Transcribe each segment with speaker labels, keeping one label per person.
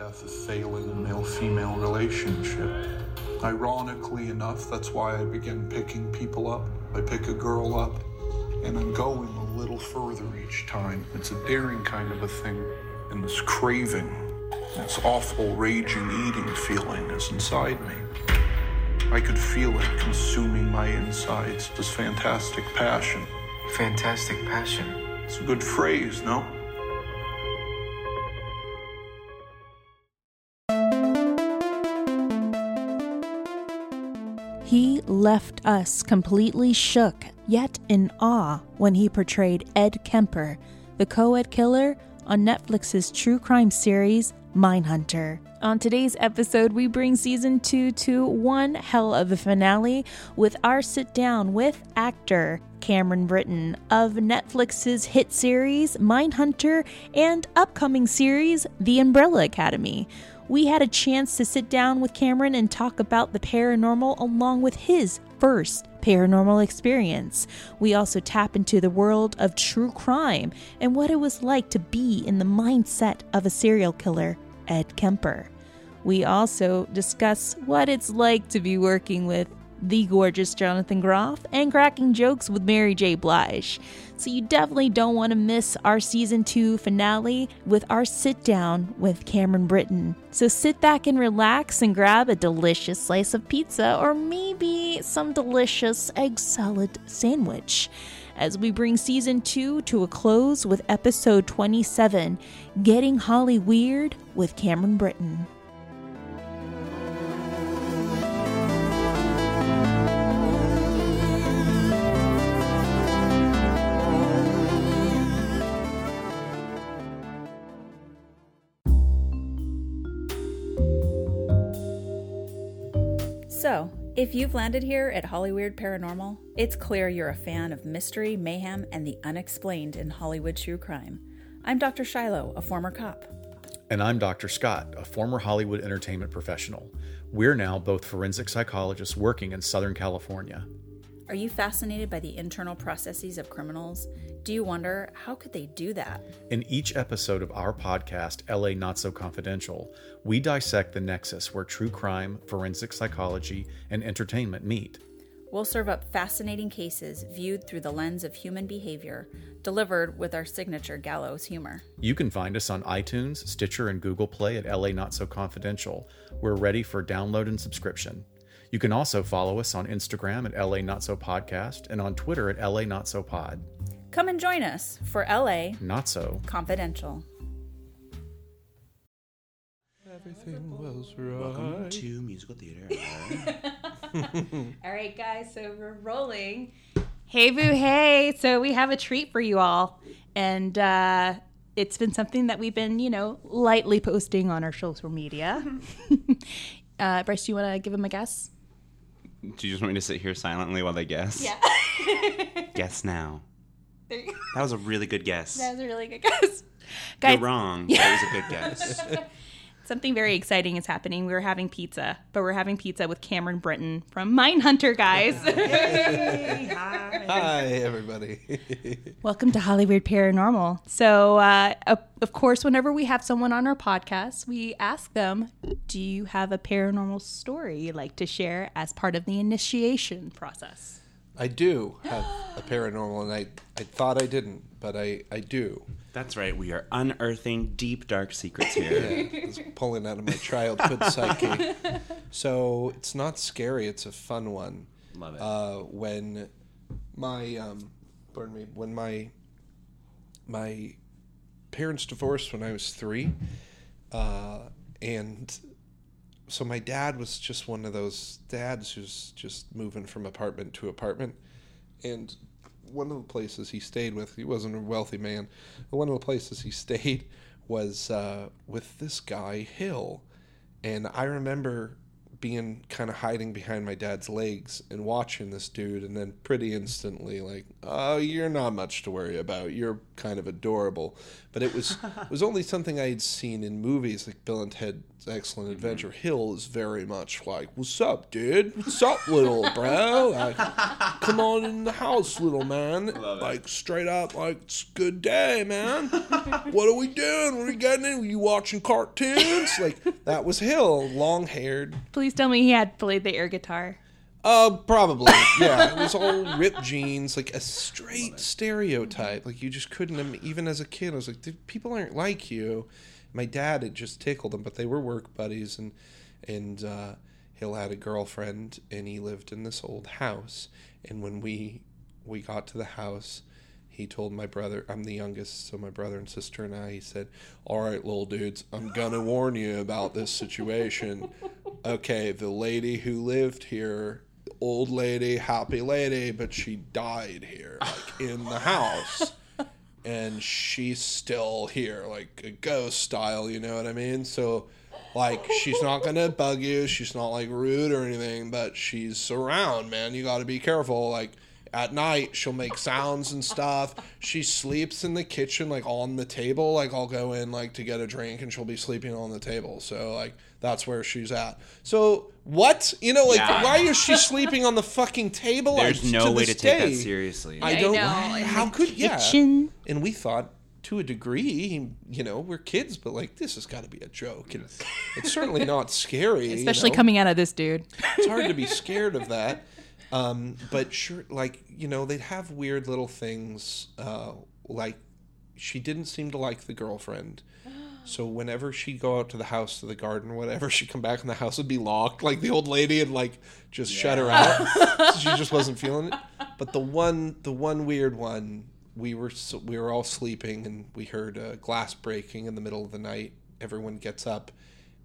Speaker 1: death of failing male female relationship. Ironically enough, that's why I begin picking people up. I pick a girl up, and I'm going a little further each time. It's a daring kind of a thing, and this craving, this awful raging eating feeling is inside me. I could feel it consuming my insides, this fantastic passion.
Speaker 2: Fantastic passion.
Speaker 1: It's a good phrase, no?
Speaker 3: Left us completely shook, yet in awe, when he portrayed Ed Kemper, the co ed killer, on Netflix's true crime series, Mindhunter. On today's episode, we bring season two to one hell of a finale with our sit down with actor Cameron Britton of Netflix's hit series Mindhunter and upcoming series The Umbrella Academy. We had a chance to sit down with Cameron and talk about the paranormal along with his first paranormal experience. We also tap into the world of true crime and what it was like to be in the mindset of a serial killer, Ed Kemper. We also discuss what it's like to be working with the gorgeous Jonathan Groff and cracking jokes with Mary J. Blige. So you definitely don't want to miss our season two finale with our sit down with Cameron Britton. So sit back and relax and grab a delicious slice of pizza or maybe some delicious egg salad sandwich. As we bring season two to a close with episode 27 Getting Holly Weird with Cameron Britton.
Speaker 4: So, if you've landed here at Hollyweird Paranormal, it's clear you're a fan of mystery, mayhem, and the unexplained in Hollywood true crime. I'm Dr. Shiloh, a former cop.
Speaker 5: And I'm Dr. Scott, a former Hollywood entertainment professional. We're now both forensic psychologists working in Southern California.
Speaker 4: Are you fascinated by the internal processes of criminals? Do you wonder how could they do that?
Speaker 5: In each episode of our podcast, LA Not So Confidential, we dissect the nexus where true crime, forensic psychology, and entertainment meet.
Speaker 4: We'll serve up fascinating cases viewed through the lens of human behavior, delivered with our signature gallows humor.
Speaker 5: You can find us on iTunes, Stitcher, and Google Play at LA Not So Confidential. We're ready for download and subscription. You can also follow us on Instagram at LA Not So Podcast and on Twitter at LA Not So Pod.
Speaker 4: Come and join us for LA
Speaker 5: Not So
Speaker 4: Confidential.
Speaker 6: Everything was right.
Speaker 7: Welcome to musical theater.
Speaker 3: All right, guys, so we're rolling. Hey, boo, hey. So we have a treat for you all. And uh, it's been something that we've been, you know, lightly posting on our social media. uh, Bryce, do you want to give them a guess?
Speaker 7: Do you just want me to sit here silently while they guess?
Speaker 3: Yeah.
Speaker 7: Guess now.
Speaker 3: There you go.
Speaker 7: That was a really good guess.
Speaker 3: That was a really good guess.
Speaker 7: You're wrong. but That was a good guess.
Speaker 3: Something very exciting is happening. We're having pizza, but we're having pizza with Cameron Britton from Mindhunter, guys.
Speaker 6: Hi, everybody.
Speaker 3: Welcome to Hollyweird Paranormal. So, uh, of, of course, whenever we have someone on our podcast, we ask them, Do you have a paranormal story you'd like to share as part of the initiation process?
Speaker 6: I do have a paranormal, and I, I thought I didn't, but I, I do.
Speaker 7: That's right. We are unearthing deep, dark secrets here.
Speaker 6: Yeah, it's pulling out of my childhood psyche. So it's not scary; it's a fun one.
Speaker 7: Love it.
Speaker 6: Uh, when my, um, pardon me, when my my parents divorced when I was three, uh, and so my dad was just one of those dads who's just moving from apartment to apartment, and one of the places he stayed with, he wasn't a wealthy man, but one of the places he stayed was uh, with this guy Hill, and I remember being kind of hiding behind my dad's legs and watching this dude, and then pretty instantly like, oh, you're not much to worry about. You're kind of adorable. But it was it was only something I had seen in movies like Bill and Ted's Excellent Adventure. Hill is very much like, what's up, dude? What's up, little bro? Like, come on in the house, little man. Like straight up, like it's a good day, man. what are we doing? What are we getting in? Were you watching cartoons? Like that was Hill, long haired.
Speaker 3: Please tell me he had played the air guitar.
Speaker 6: Uh, probably. Yeah, it was all ripped jeans, like a straight stereotype. Like you just couldn't. Even as a kid, I was like, people aren't like you. My dad had just tickled him, but they were work buddies, and and uh, Hill had a girlfriend, and he lived in this old house. And when we we got to the house, he told my brother, I'm the youngest, so my brother and sister and I, he said, All right, little dudes, I'm gonna warn you about this situation. Okay, the lady who lived here, old lady, happy lady, but she died here, like in the house. And she's still here, like a ghost style, you know what I mean? So, like, she's not gonna bug you, she's not like rude or anything, but she's around, man. You gotta be careful. Like, at night she'll make sounds and stuff she sleeps in the kitchen like on the table like i'll go in like to get a drink and she'll be sleeping on the table so like that's where she's at so what you know like
Speaker 7: Yeah.
Speaker 6: why is she sleeping on the fucking table
Speaker 7: There's
Speaker 6: I-
Speaker 7: no way
Speaker 6: this
Speaker 7: to take that seriously.
Speaker 6: i
Speaker 3: I
Speaker 6: don't
Speaker 3: know, in
Speaker 6: how
Speaker 3: the
Speaker 6: could yeah and we thought to a degree you know we're kids but like this has got to be a joke and it's certainly not scary you
Speaker 3: Especially
Speaker 6: know?
Speaker 3: coming out of this dude.
Speaker 6: it's hard to be scared of that. Um, but sure, like you know, they'd have weird little things. Uh, like she didn't seem to like the girlfriend. So whenever she'd go out to the house to the garden, or whatever, she'd come back and the house would be locked. Like the old lady had like just shut her out. so she just wasn't feeling it. But the one, the one weird one, we were so, we were all sleeping and we heard a glass breaking in the middle of the night. Everyone gets up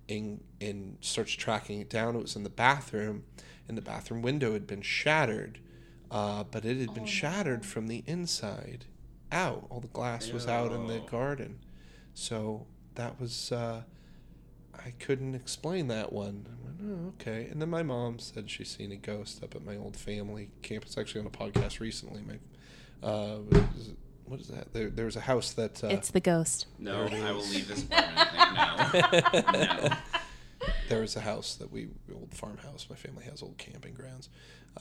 Speaker 6: and and starts tracking it down. It was in the bathroom, and the bathroom window had been shattered, uh, but it had been shattered from the inside out. All the glass was out in the garden, so that was. Uh, I couldn't explain that one. I went, oh, okay. And then my mom said she's seen a ghost up at my old family campus. Actually, on a podcast recently. My, uh, what is what is that? There, there was a house that. Uh,
Speaker 3: It's the ghost.
Speaker 7: no, I will leave this apartment. Like, no. no.
Speaker 6: there was a house that we old farmhouse. My family has old camping grounds,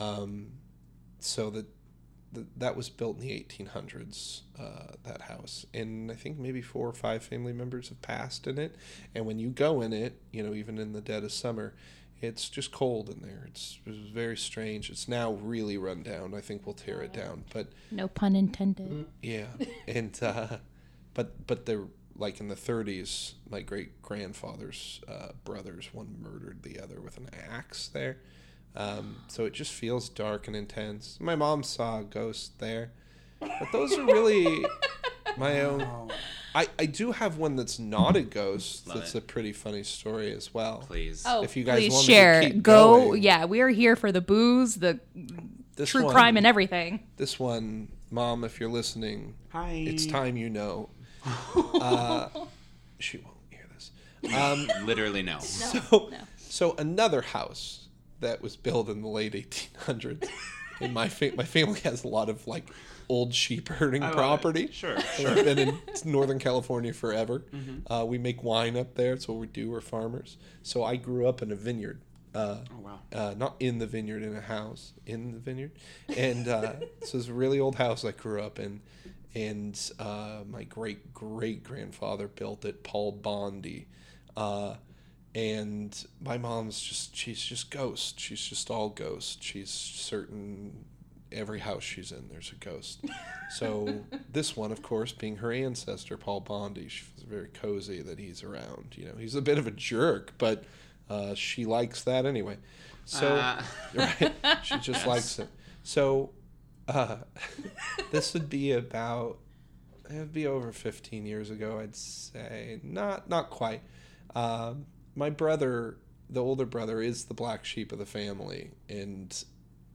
Speaker 6: um, so that th- that was built in the 1800s. Uh, that house, and I think maybe four or five family members have passed in it. And when you go in it, you know, even in the dead of summer, it's just cold in there. It's, it's very strange. It's now really run down. I think we'll tear it down, but
Speaker 3: No pun intended.
Speaker 6: yeah, and uh, but but they're like in the 30s. My great grandfather's uh, brothers, one murdered the other with an axe there. Um, so it just feels dark and intense. My mom saw a ghost there, but those are really my own. I, I do have one that's not a ghost.
Speaker 7: Love
Speaker 6: that's
Speaker 7: it.
Speaker 6: a pretty funny story as well.
Speaker 7: Please.
Speaker 3: Oh,
Speaker 6: If you guys
Speaker 3: please
Speaker 6: want me to
Speaker 3: share.
Speaker 6: keep
Speaker 3: Go.
Speaker 6: going.
Speaker 3: Yeah, we are here for the booze, the
Speaker 6: This
Speaker 3: true
Speaker 6: one-
Speaker 3: crime, and everything.
Speaker 6: This one, mom, if you're listening,
Speaker 7: Hi.
Speaker 6: it's time you know. Uh, she won't hear this. Um,
Speaker 7: Literally no.
Speaker 6: so, so another house that was built in the late 1800s. And my fa- my family has a lot of like old sheep herding property.
Speaker 7: Sure,
Speaker 6: I've been in Northern California forever. Uh, we make wine up there. That's what we do. We're farmers. So I grew up in a vineyard. Uh,
Speaker 7: Oh wow.
Speaker 6: uh, not in the vineyard, in a house in the vineyard, and uh, so it's a really old house I grew up in, and uh, my great great grandfather built it, Paul Bondi, uh, and my mom's just she's just ghost. She's just all ghost. She's certain every house she's in there's a ghost. So this one, of course, being her ancestor, Paul Bondi she feels very cozy that he's around. You know, he's a bit of a jerk, but uh, she likes that anyway. So
Speaker 7: Ah.
Speaker 6: right, she just likes it. So uh, this would be about it would be over 15 years ago, I'd say. Not not quite. Um, my brother, the older brother, is the black sheep of the family, and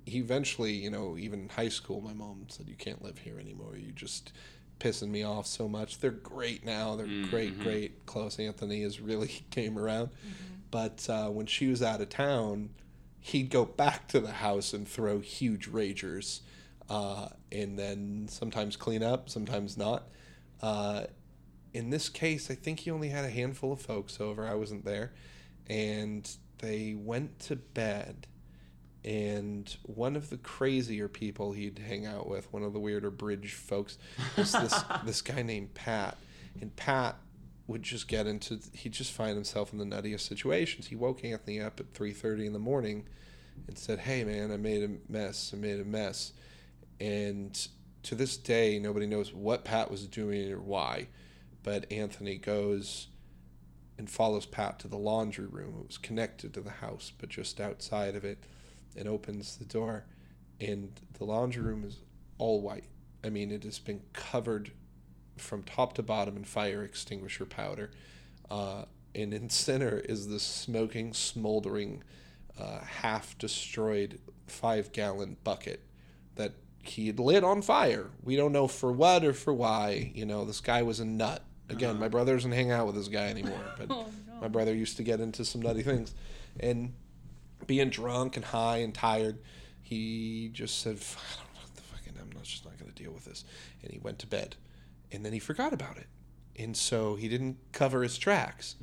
Speaker 6: he eventually, you know, even in high school, my mom said, "You can't live here anymore. You just pissing me off so much." They're great now. They're great, great. Close. Anthony has really came around, But uh, when she was out of town, he'd go back to the house and throw huge ragers, uh, and then sometimes clean up, sometimes not. Uh, in this case, I think he only had a handful of folks over. I wasn't there, and they went to bed. And one of the crazier people he'd hang out with, one of the weirder bridge folks, was this this guy named Pat. And Pat would just get into he'd just find himself in the nuttiest situations. He woke Anthony up at three thirty in the morning and said, Hey man, I made a mess, I made a mess. And to this day nobody knows what Pat was doing or why. But Anthony goes and follows Pat to the laundry room. It was connected to the house, but just outside of it, and opens the door. And the laundry room is all white. I mean, it has been covered from top to bottom in fire extinguisher powder. Uh, and in center is this smoking, smoldering, uh, half destroyed five gallon bucket that he had lit on fire. We don't know for what or for why. You know, this guy was a nut. Again, my brother doesn't hang out with this guy anymore, but oh, my brother used to get into some nutty things. And being drunk and high and tired, he just said, "I don't know what the fucking, I'm not, just not going to deal with this. And he went to bed. And then he forgot about it. And so he didn't cover his tracks.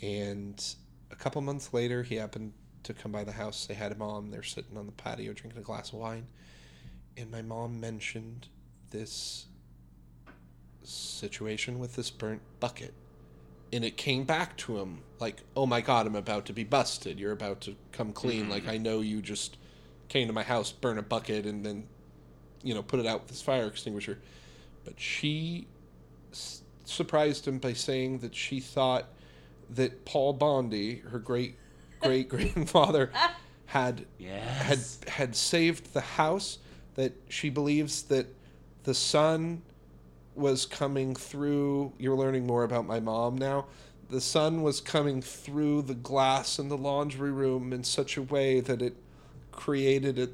Speaker 6: And a couple months later, he happened to come by the house, They had to mom. They're sitting on the patio drinking a glass of wine. And my mom mentioned this situation with this burnt bucket. And it came back to him like, oh my God, I'm about to be busted. You're about to come clean. Like, mm-hmm. I know you just came to my house, burn a bucket, and then, you know, put it out with this fire extinguisher. But she s- surprised him by saying that she thought that Paul Bondi, her great great grandfather, had had
Speaker 7: Yes.
Speaker 6: had saved the house. That she believes that the sun was coming through. You're learning more about my mom now. The sun was coming through the glass in the laundry room in such a way that it created a,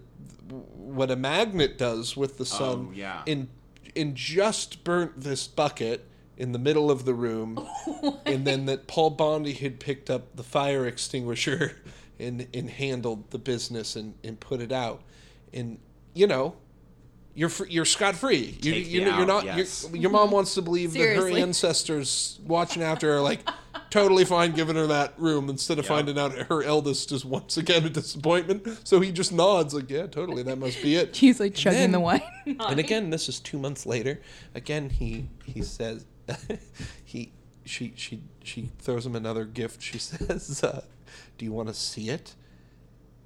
Speaker 6: what a magnet does with the oh, sun.
Speaker 7: Oh, yeah.
Speaker 6: And and just burnt this bucket in the middle of the room, and then that Paul Bondi had picked up the fire extinguisher and and handled the business and and put it out, and you know. You're fr- you're scot free. You, you, you're
Speaker 7: out,
Speaker 6: not.
Speaker 7: yes.
Speaker 6: Your, your mom wants to believe that her ancestors watching after her are like totally fine giving her that room instead of
Speaker 7: Yep.
Speaker 6: finding out her eldest is once again a disappointment. So he just nods like, yeah, totally, that must be it.
Speaker 3: He's like chugging
Speaker 6: then-
Speaker 3: the wine.
Speaker 6: And again, this is two months later. Again, he he says he she she she throws him another gift. She says, uh, "Do you want to see it?"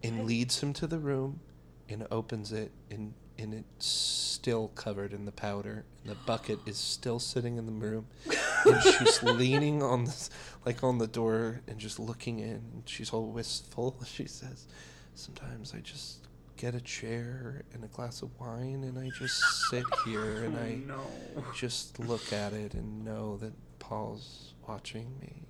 Speaker 6: And leads him to the room, and opens it, and and it's still covered in the powder. And the bucket is still sitting in the room, and she's leaning on this like on the door and just looking in. And she's all wistful. She says, "Sometimes I just." Get a chair and a glass of wine, and I just sit here and I just look at it and know that Paul's watching me.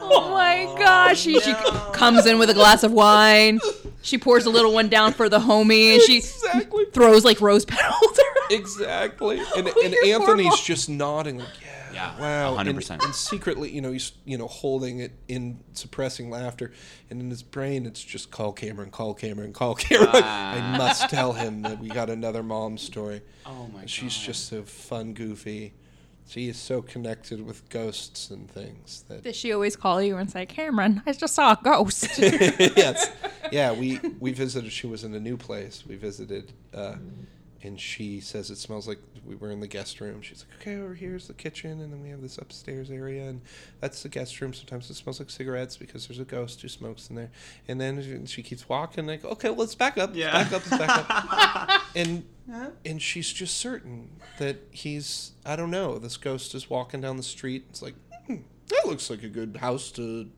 Speaker 3: Oh my gosh. She, she oh, comes in with a glass of wine. She pours a little one down for the homie and she
Speaker 6: Exactly.
Speaker 3: throws like rose petals.
Speaker 6: Exactly. And,
Speaker 3: Oh,
Speaker 6: and
Speaker 3: your poor
Speaker 6: Anthony's
Speaker 3: mom.
Speaker 6: just nodding like, yeah,
Speaker 7: Yeah,
Speaker 6: wow. And-
Speaker 7: 100%.
Speaker 6: And, secretly, you know, he's, you know, holding it in, suppressing laughter. And in his brain, it's just call Cameron, call Cameron, call Cameron. Ah. I must tell him that we got another mom story.
Speaker 7: Oh my gosh.
Speaker 6: She's
Speaker 7: God.
Speaker 6: just so fun, goofy. She is so connected with ghosts and things that
Speaker 3: Does she always call you and say, Cameron, I just saw a ghost?
Speaker 6: yes. Yeah, we we visited. She was in a new place. We visited, uh, and she says it smells like we were in the guest room. She's like, okay, over here's the kitchen, and then we have this upstairs area, and that's the guest room. Sometimes it smells like cigarettes because there's a ghost who smokes in there. And then she- keeps walking, like, okay, let's back up, let's
Speaker 7: Yeah.
Speaker 6: back up, back up. and and she's just certain that he's I don't know. This ghost is walking down the street. It's like hmm, that looks like a good house to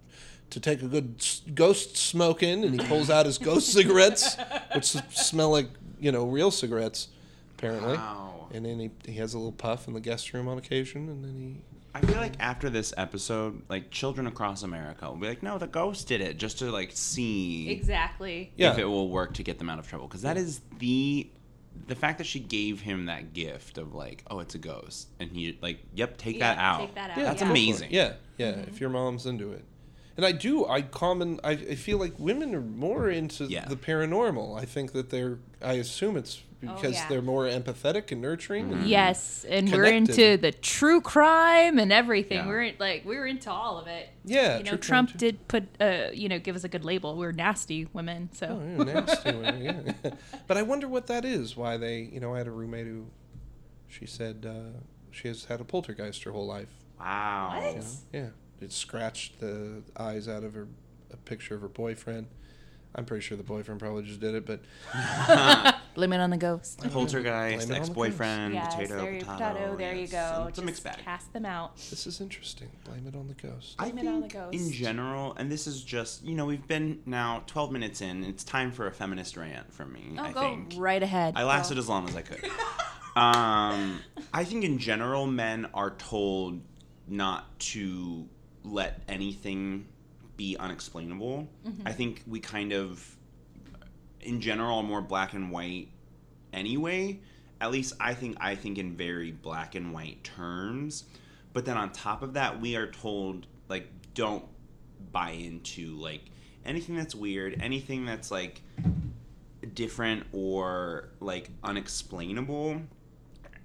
Speaker 6: to take a good ghost smoke in, and he pulls out his ghost cigarettes, which smell like you know real cigarettes, apparently.
Speaker 7: Wow.
Speaker 6: And then he he has a little puff in the guest room on occasion, and then he
Speaker 7: I feel like after this episode, like children across America will be like, "No, the ghost did it," just to like see
Speaker 3: exactly.
Speaker 6: Yeah.
Speaker 7: if it will work to get them out of trouble. Because that is the the fact that she gave him that gift of like, "Oh, it's a ghost," and he like, "Yep, take that out."
Speaker 3: take that out,
Speaker 7: That's
Speaker 3: yeah.
Speaker 7: amazing.
Speaker 6: Yeah, yeah. If mm-hmm. your mom's into it, and And I do. I common. I, I feel like women are more into
Speaker 7: Yeah.
Speaker 6: the paranormal. I think that they're. I assume it's because
Speaker 3: yeah.
Speaker 6: they're more empathetic and nurturing. and-
Speaker 3: Yes, and we're into the true crime and everything.
Speaker 7: Yeah.
Speaker 3: We're like we're into all of it.
Speaker 6: Yeah,
Speaker 3: you know,
Speaker 6: true
Speaker 3: Trump
Speaker 6: too.
Speaker 3: did put uh, you know, give us a good label. We're nasty women. So
Speaker 6: Oh, yeah, nasty one, yeah. but I wonder what that is. Why they? You know, I had a roommate who, she said uh, she has had a poltergeist her whole life.
Speaker 7: Wow.
Speaker 3: What?
Speaker 6: You? Yeah, it scratched the eyes out of her a picture of her boyfriend. I'm pretty sure the boyfriend probably just did it, but
Speaker 3: blame it on the ghost.
Speaker 7: Poltergeist,
Speaker 6: Blame it on the
Speaker 7: ex-boyfriend,
Speaker 3: Yes,
Speaker 7: potato,
Speaker 3: there,
Speaker 7: potato.
Speaker 3: potato. There you go.
Speaker 7: It's a mixed
Speaker 3: Just
Speaker 7: bag.
Speaker 3: Cast them out.
Speaker 6: this is interesting. Blame it on the ghost.
Speaker 7: I
Speaker 3: Blame it on the
Speaker 7: think in general, and this is just you know we've been now 12 minutes in. It's time for a feminist rant from me.
Speaker 3: Oh,
Speaker 7: I
Speaker 3: go
Speaker 7: think
Speaker 3: right ahead.
Speaker 7: I lasted
Speaker 3: Go.
Speaker 7: as long as I could. um, I think in general, men are told not to let anything be unexplainable.
Speaker 3: Mm-hmm.
Speaker 7: I think we kind of, in general, are more black and white anyway. At least I think I think in very black and white terms. But then on top of that, we are told like don't buy into like anything that's weird, anything that's like different or like unexplainable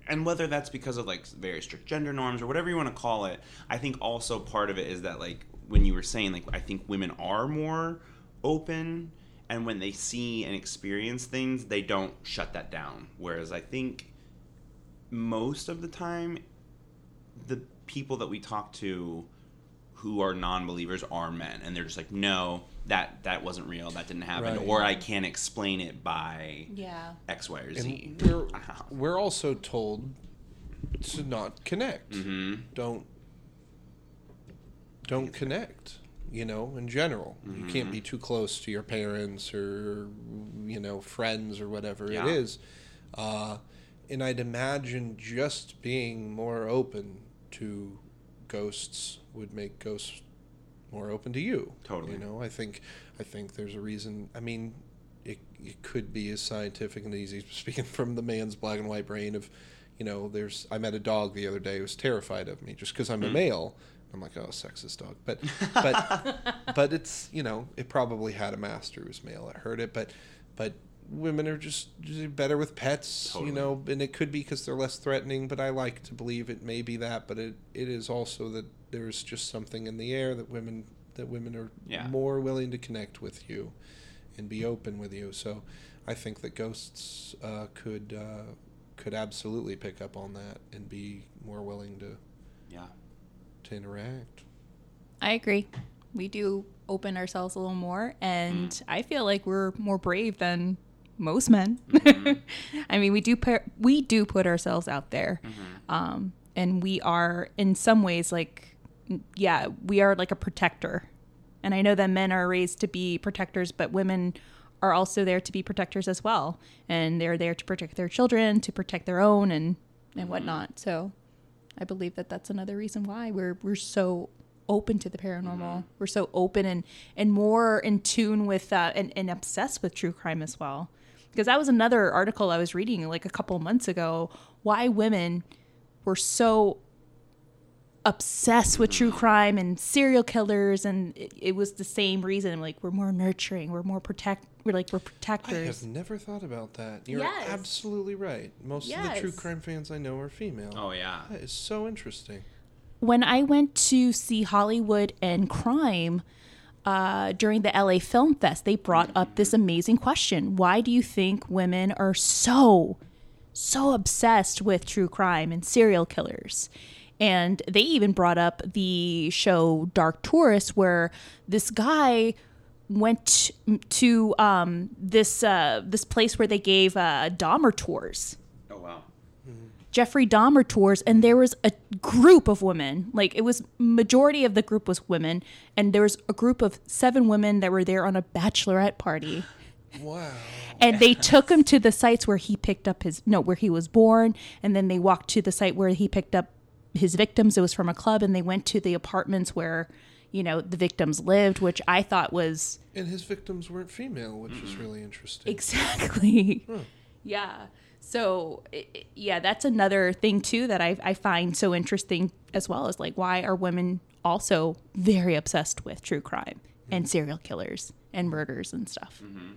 Speaker 7: and whether that's because of like very strict gender norms or whatever you want to call it i think also part of it is that like when you were saying like i think women are more open and when they see and experience things they don't shut that down. Whereas i think most of the time the people that we talk to who are non-believers are men and they're just like no that that wasn't real that didn't happen
Speaker 6: Right.
Speaker 7: or i can't explain it by
Speaker 3: Yeah.
Speaker 7: x y or z
Speaker 6: And we're
Speaker 7: Uh-huh.
Speaker 6: we're also told to not connect.
Speaker 7: Mhm.
Speaker 6: Don't don't connect. You know, in general, you
Speaker 7: Mm-hmm.
Speaker 6: can't be too close to your parents or you know friends or whatever
Speaker 7: Yeah.
Speaker 6: it is. Uh, and I'd imagine just being more open to ghosts would make ghosts more open to you.
Speaker 7: Totally.
Speaker 6: You know, I think I think there's a reason. I mean, it it could be as scientific and easy. Speaking from the man's black and white brain of, you know, there's. I met a dog the other day who was terrified of me just because I'm a mm. male. I'm like, oh, sexist dog, but but but it's you know, it probably had a master who was male. I heard it, but but women are just, just better with pets,
Speaker 7: Totally.
Speaker 6: you know, and it could be because they're less threatening. But I like to believe it may be that, but it, it is also that there's just something in the air that women that women are
Speaker 7: Yeah.
Speaker 6: more willing to connect with you and be open with you. So I think that ghosts uh, could uh, could absolutely pick up on that and be more willing to
Speaker 7: yeah
Speaker 6: to interact.
Speaker 3: I agree. We do open ourselves a little more, and
Speaker 7: Mm.
Speaker 3: I feel like we're more brave than most men.
Speaker 7: Mm-hmm.
Speaker 3: I mean, we do put we do put ourselves out there,
Speaker 7: Mm-hmm.
Speaker 3: um, and we are in some ways like, yeah, we are like a protector. And I know that men are raised to be protectors, but women are also there to be protectors as well, and they're there to protect their children, to protect their own, and
Speaker 7: Mm-hmm.
Speaker 3: and whatnot. So, I believe that that's another reason why we're we're so open to the paranormal.
Speaker 7: Mm-hmm.
Speaker 3: We're so open and and more in tune with uh, and and obsessed with true crime as well. Because that was another article I was reading like a couple months ago. Why women were so obsessed with true crime and serial killers, and it, it was the same reason. Like we're more nurturing, we're more protect, we're like we're protectors.
Speaker 6: I have never thought about that. You're
Speaker 3: Yes. absolutely
Speaker 6: right. Most of the true crime fans I know are female.
Speaker 7: oh yeah
Speaker 6: That is so interesting.
Speaker 3: when I went to see Hollywood and Crime uh, during the LA Film Fest, they brought up this amazing question: Why do you think women are so, so obsessed with true crime and serial killers? And they even brought up the show Dark Tourist, where this guy went to um, this uh, this place where they gave uh, Dahmer tours.
Speaker 7: oh wow
Speaker 3: Jeffrey Dahmer tours, and there was a group of women. Like it was majority of the group was women, and there was a group of seven women that were there on a bachelorette party.
Speaker 6: Wow.
Speaker 3: And they took him to the sites where he picked up his no, where he was born, and then they walked to the site where he picked up his victims. It was from a club, and they went to the apartments where, you know, the victims lived, which I thought was
Speaker 6: And his victims weren't female, which is really interesting.
Speaker 3: Exactly. Yeah. So, i- i- yeah, that's another thing too that I, I find so interesting as well is like, why are women also very obsessed with true crime and mm-hmm. serial killers and murders and stuff. Mm-hmm.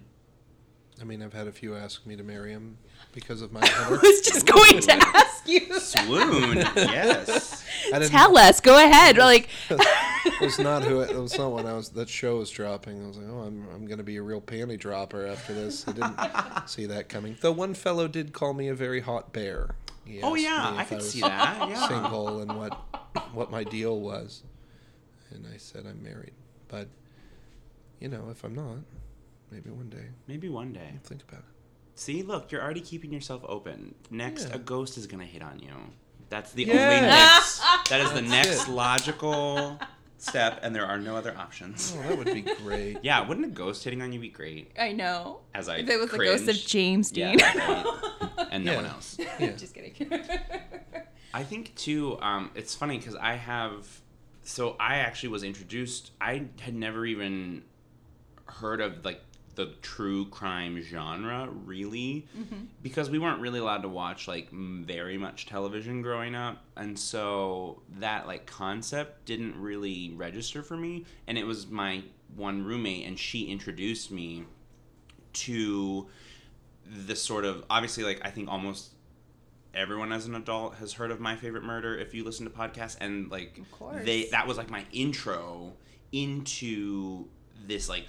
Speaker 6: I mean, I've had a few ask me to marry him because of my
Speaker 3: I was just going to ask you.
Speaker 7: Swoon, yes.
Speaker 3: Tell us. Go ahead. Like,
Speaker 6: it was not who it was not when I was that show was dropping. I was like, oh, I'm I'm gonna be a real panty dropper after this. I didn't see that coming. Though one fellow did call me a very hot bear. He
Speaker 7: Oh yeah, I
Speaker 6: if
Speaker 7: could
Speaker 6: was
Speaker 7: see that. Yeah.
Speaker 6: Single and what what my deal was, and I said I'm married. But you know, if I'm not, maybe one day
Speaker 7: Maybe one day.
Speaker 6: I'll think about it.
Speaker 7: See, look, you're already keeping yourself open. Next,
Speaker 6: Yeah.
Speaker 7: a ghost is gonna hit on you. That's the
Speaker 6: Yes.
Speaker 7: only next. That is the
Speaker 6: That's
Speaker 7: next
Speaker 6: it.
Speaker 7: logical step, and there are no other options.
Speaker 6: Oh, that would be great.
Speaker 7: Yeah, wouldn't a ghost hitting on you be great?
Speaker 3: I know.
Speaker 7: As I
Speaker 3: If it was the ghost of
Speaker 7: cringed.
Speaker 3: James
Speaker 7: Yeah,
Speaker 3: Dean.
Speaker 7: right. and no one else.
Speaker 6: Yeah.
Speaker 3: just kidding.
Speaker 7: I think too. Um, it's funny because I have. So I actually was introduced. I had never even heard of like the true crime genre really mm-hmm. because we weren't really allowed to watch like very much television growing up. And so that like concept didn't really register for me. And it was my one roommate and she introduced me to the sort of obviously like I think almost everyone as an adult has heard of my favorite murder if you listen to podcasts. And like they that was like my intro into this like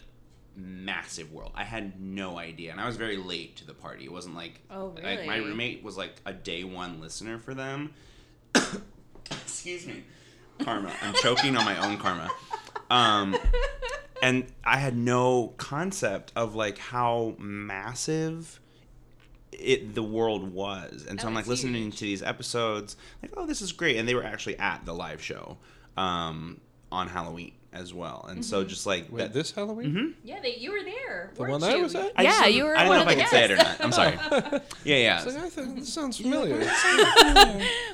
Speaker 7: massive world. I had no idea and I was very late to the party. It wasn't like
Speaker 3: Oh,
Speaker 7: like my roommate was like a day one listener for them. Excuse me. Karma. I'm choking on my own karma. Um and I had no concept of like how massive it the world was. And so
Speaker 3: Oh,
Speaker 7: I'm like listening
Speaker 3: huge.
Speaker 7: to these episodes, like, oh, this is great. And they were actually at the live show um, on Halloween as well. And so
Speaker 3: Mm-hmm.
Speaker 7: just like
Speaker 6: Wait,
Speaker 7: that,
Speaker 6: this Halloween?
Speaker 3: Yeah, they, you were there.
Speaker 6: The
Speaker 3: weren't
Speaker 6: one I
Speaker 3: you?
Speaker 6: was at?
Speaker 7: I just
Speaker 3: Yeah,
Speaker 7: didn't-
Speaker 3: you were.
Speaker 7: I don't
Speaker 3: one
Speaker 7: know
Speaker 3: of
Speaker 7: if I
Speaker 3: the
Speaker 7: can say it or not. I'm sorry. Yeah, yeah.
Speaker 6: I was like, I thought this sounds familiar.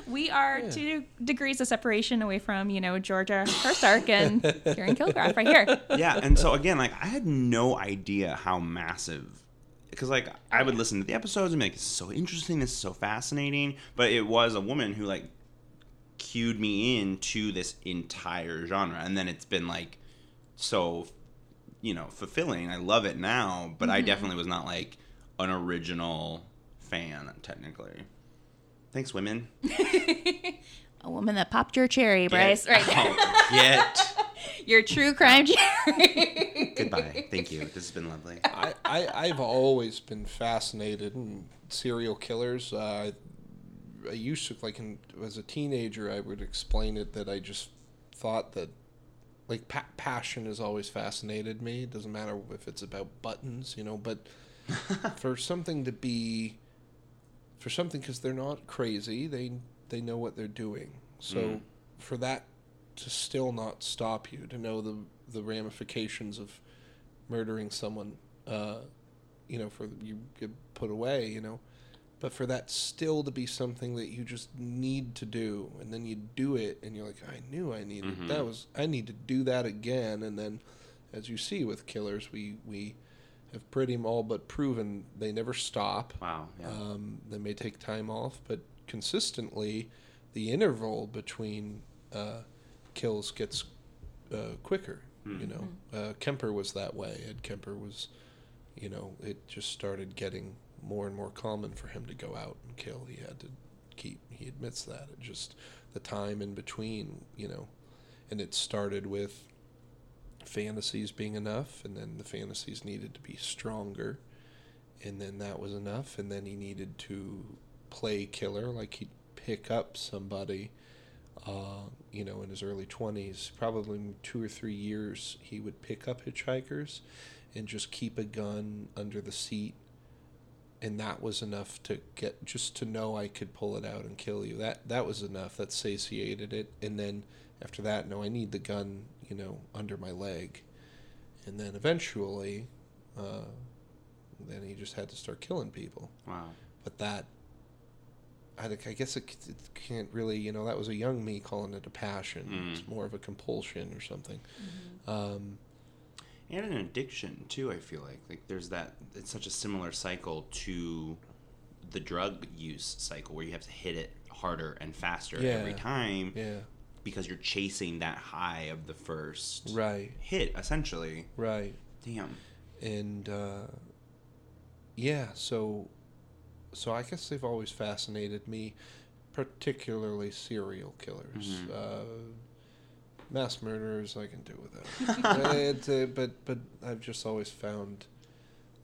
Speaker 3: We are two degrees of separation away from, you know, Georgia Hardstark and Karen Kilgariff right here.
Speaker 7: yeah and so again like i had no idea how massive because like i would listen to the episodes and be like this is so interesting this is so fascinating but it was a woman who like cued me into this entire genre and then it's been like so you know fulfilling i love it now but i definitely was not like an original fan technically thanks women
Speaker 3: A woman that popped your cherry, Bryce.
Speaker 7: Get
Speaker 3: Right there.
Speaker 7: out. get
Speaker 3: Your true crime cherry.
Speaker 7: goodbye thank you this has been lovely
Speaker 6: I, I, I've always been fascinated in serial killers. Uh, I used to, like, in, as a teenager, I would explain it that I just thought that, like, pa- passion has always fascinated me. It doesn't matter if it's about buttons, you know, but for something to be, for something, because they're not crazy, they, they know what they're doing. So
Speaker 7: Mm.
Speaker 6: for that to still not stop you, to know the, the ramifications of murdering someone, uh, you know, for you get put away, you know, but for that still to be something that you just need to do, and then you do it, and you're like, I knew I needed
Speaker 7: Mhm.
Speaker 6: that was I need to do that again, and then, as you see with killers, we we have pretty all but proven they never stop.
Speaker 7: wow yeah
Speaker 6: Um, they may take time off, but consistently, the interval between uh, kills gets uh, quicker. You know, uh, Kemper was that way. Ed Kemper was, you know, it just started getting more and more common for him to go out and kill. He had to keep. He admits that. It just the time in between, you know, and it started with fantasies being enough, and then the fantasies needed to be stronger and then that was enough and then he needed to play killer like he'd pick up somebody uh, you know in his early 20s probably two or three years he would pick up hitchhikers and just keep a gun under the seat and that was enough to get just to know I could pull it out and kill you that that was enough that satiated it and then after that no I need the gun you know under my leg and then eventually uh, then he just had to start killing people.
Speaker 7: wow
Speaker 6: But that, I think, I guess it, it can't really, you know, that was a young me calling it a passion.
Speaker 7: Mm.
Speaker 6: It's more of a compulsion or something. Um,
Speaker 7: and an addiction too i feel like like there's that it's such a similar cycle to the drug use cycle where you have to hit it harder and faster
Speaker 6: Yeah.
Speaker 7: every time
Speaker 6: yeah,
Speaker 7: because you're chasing that high of the first
Speaker 6: Right.
Speaker 7: hit, essentially.
Speaker 6: Right.
Speaker 7: Damn.
Speaker 6: and uh, yeah, so so I guess they've always fascinated me, particularly serial killers. Uh, mass murderers, I can do without. It's, uh, but but I've just always found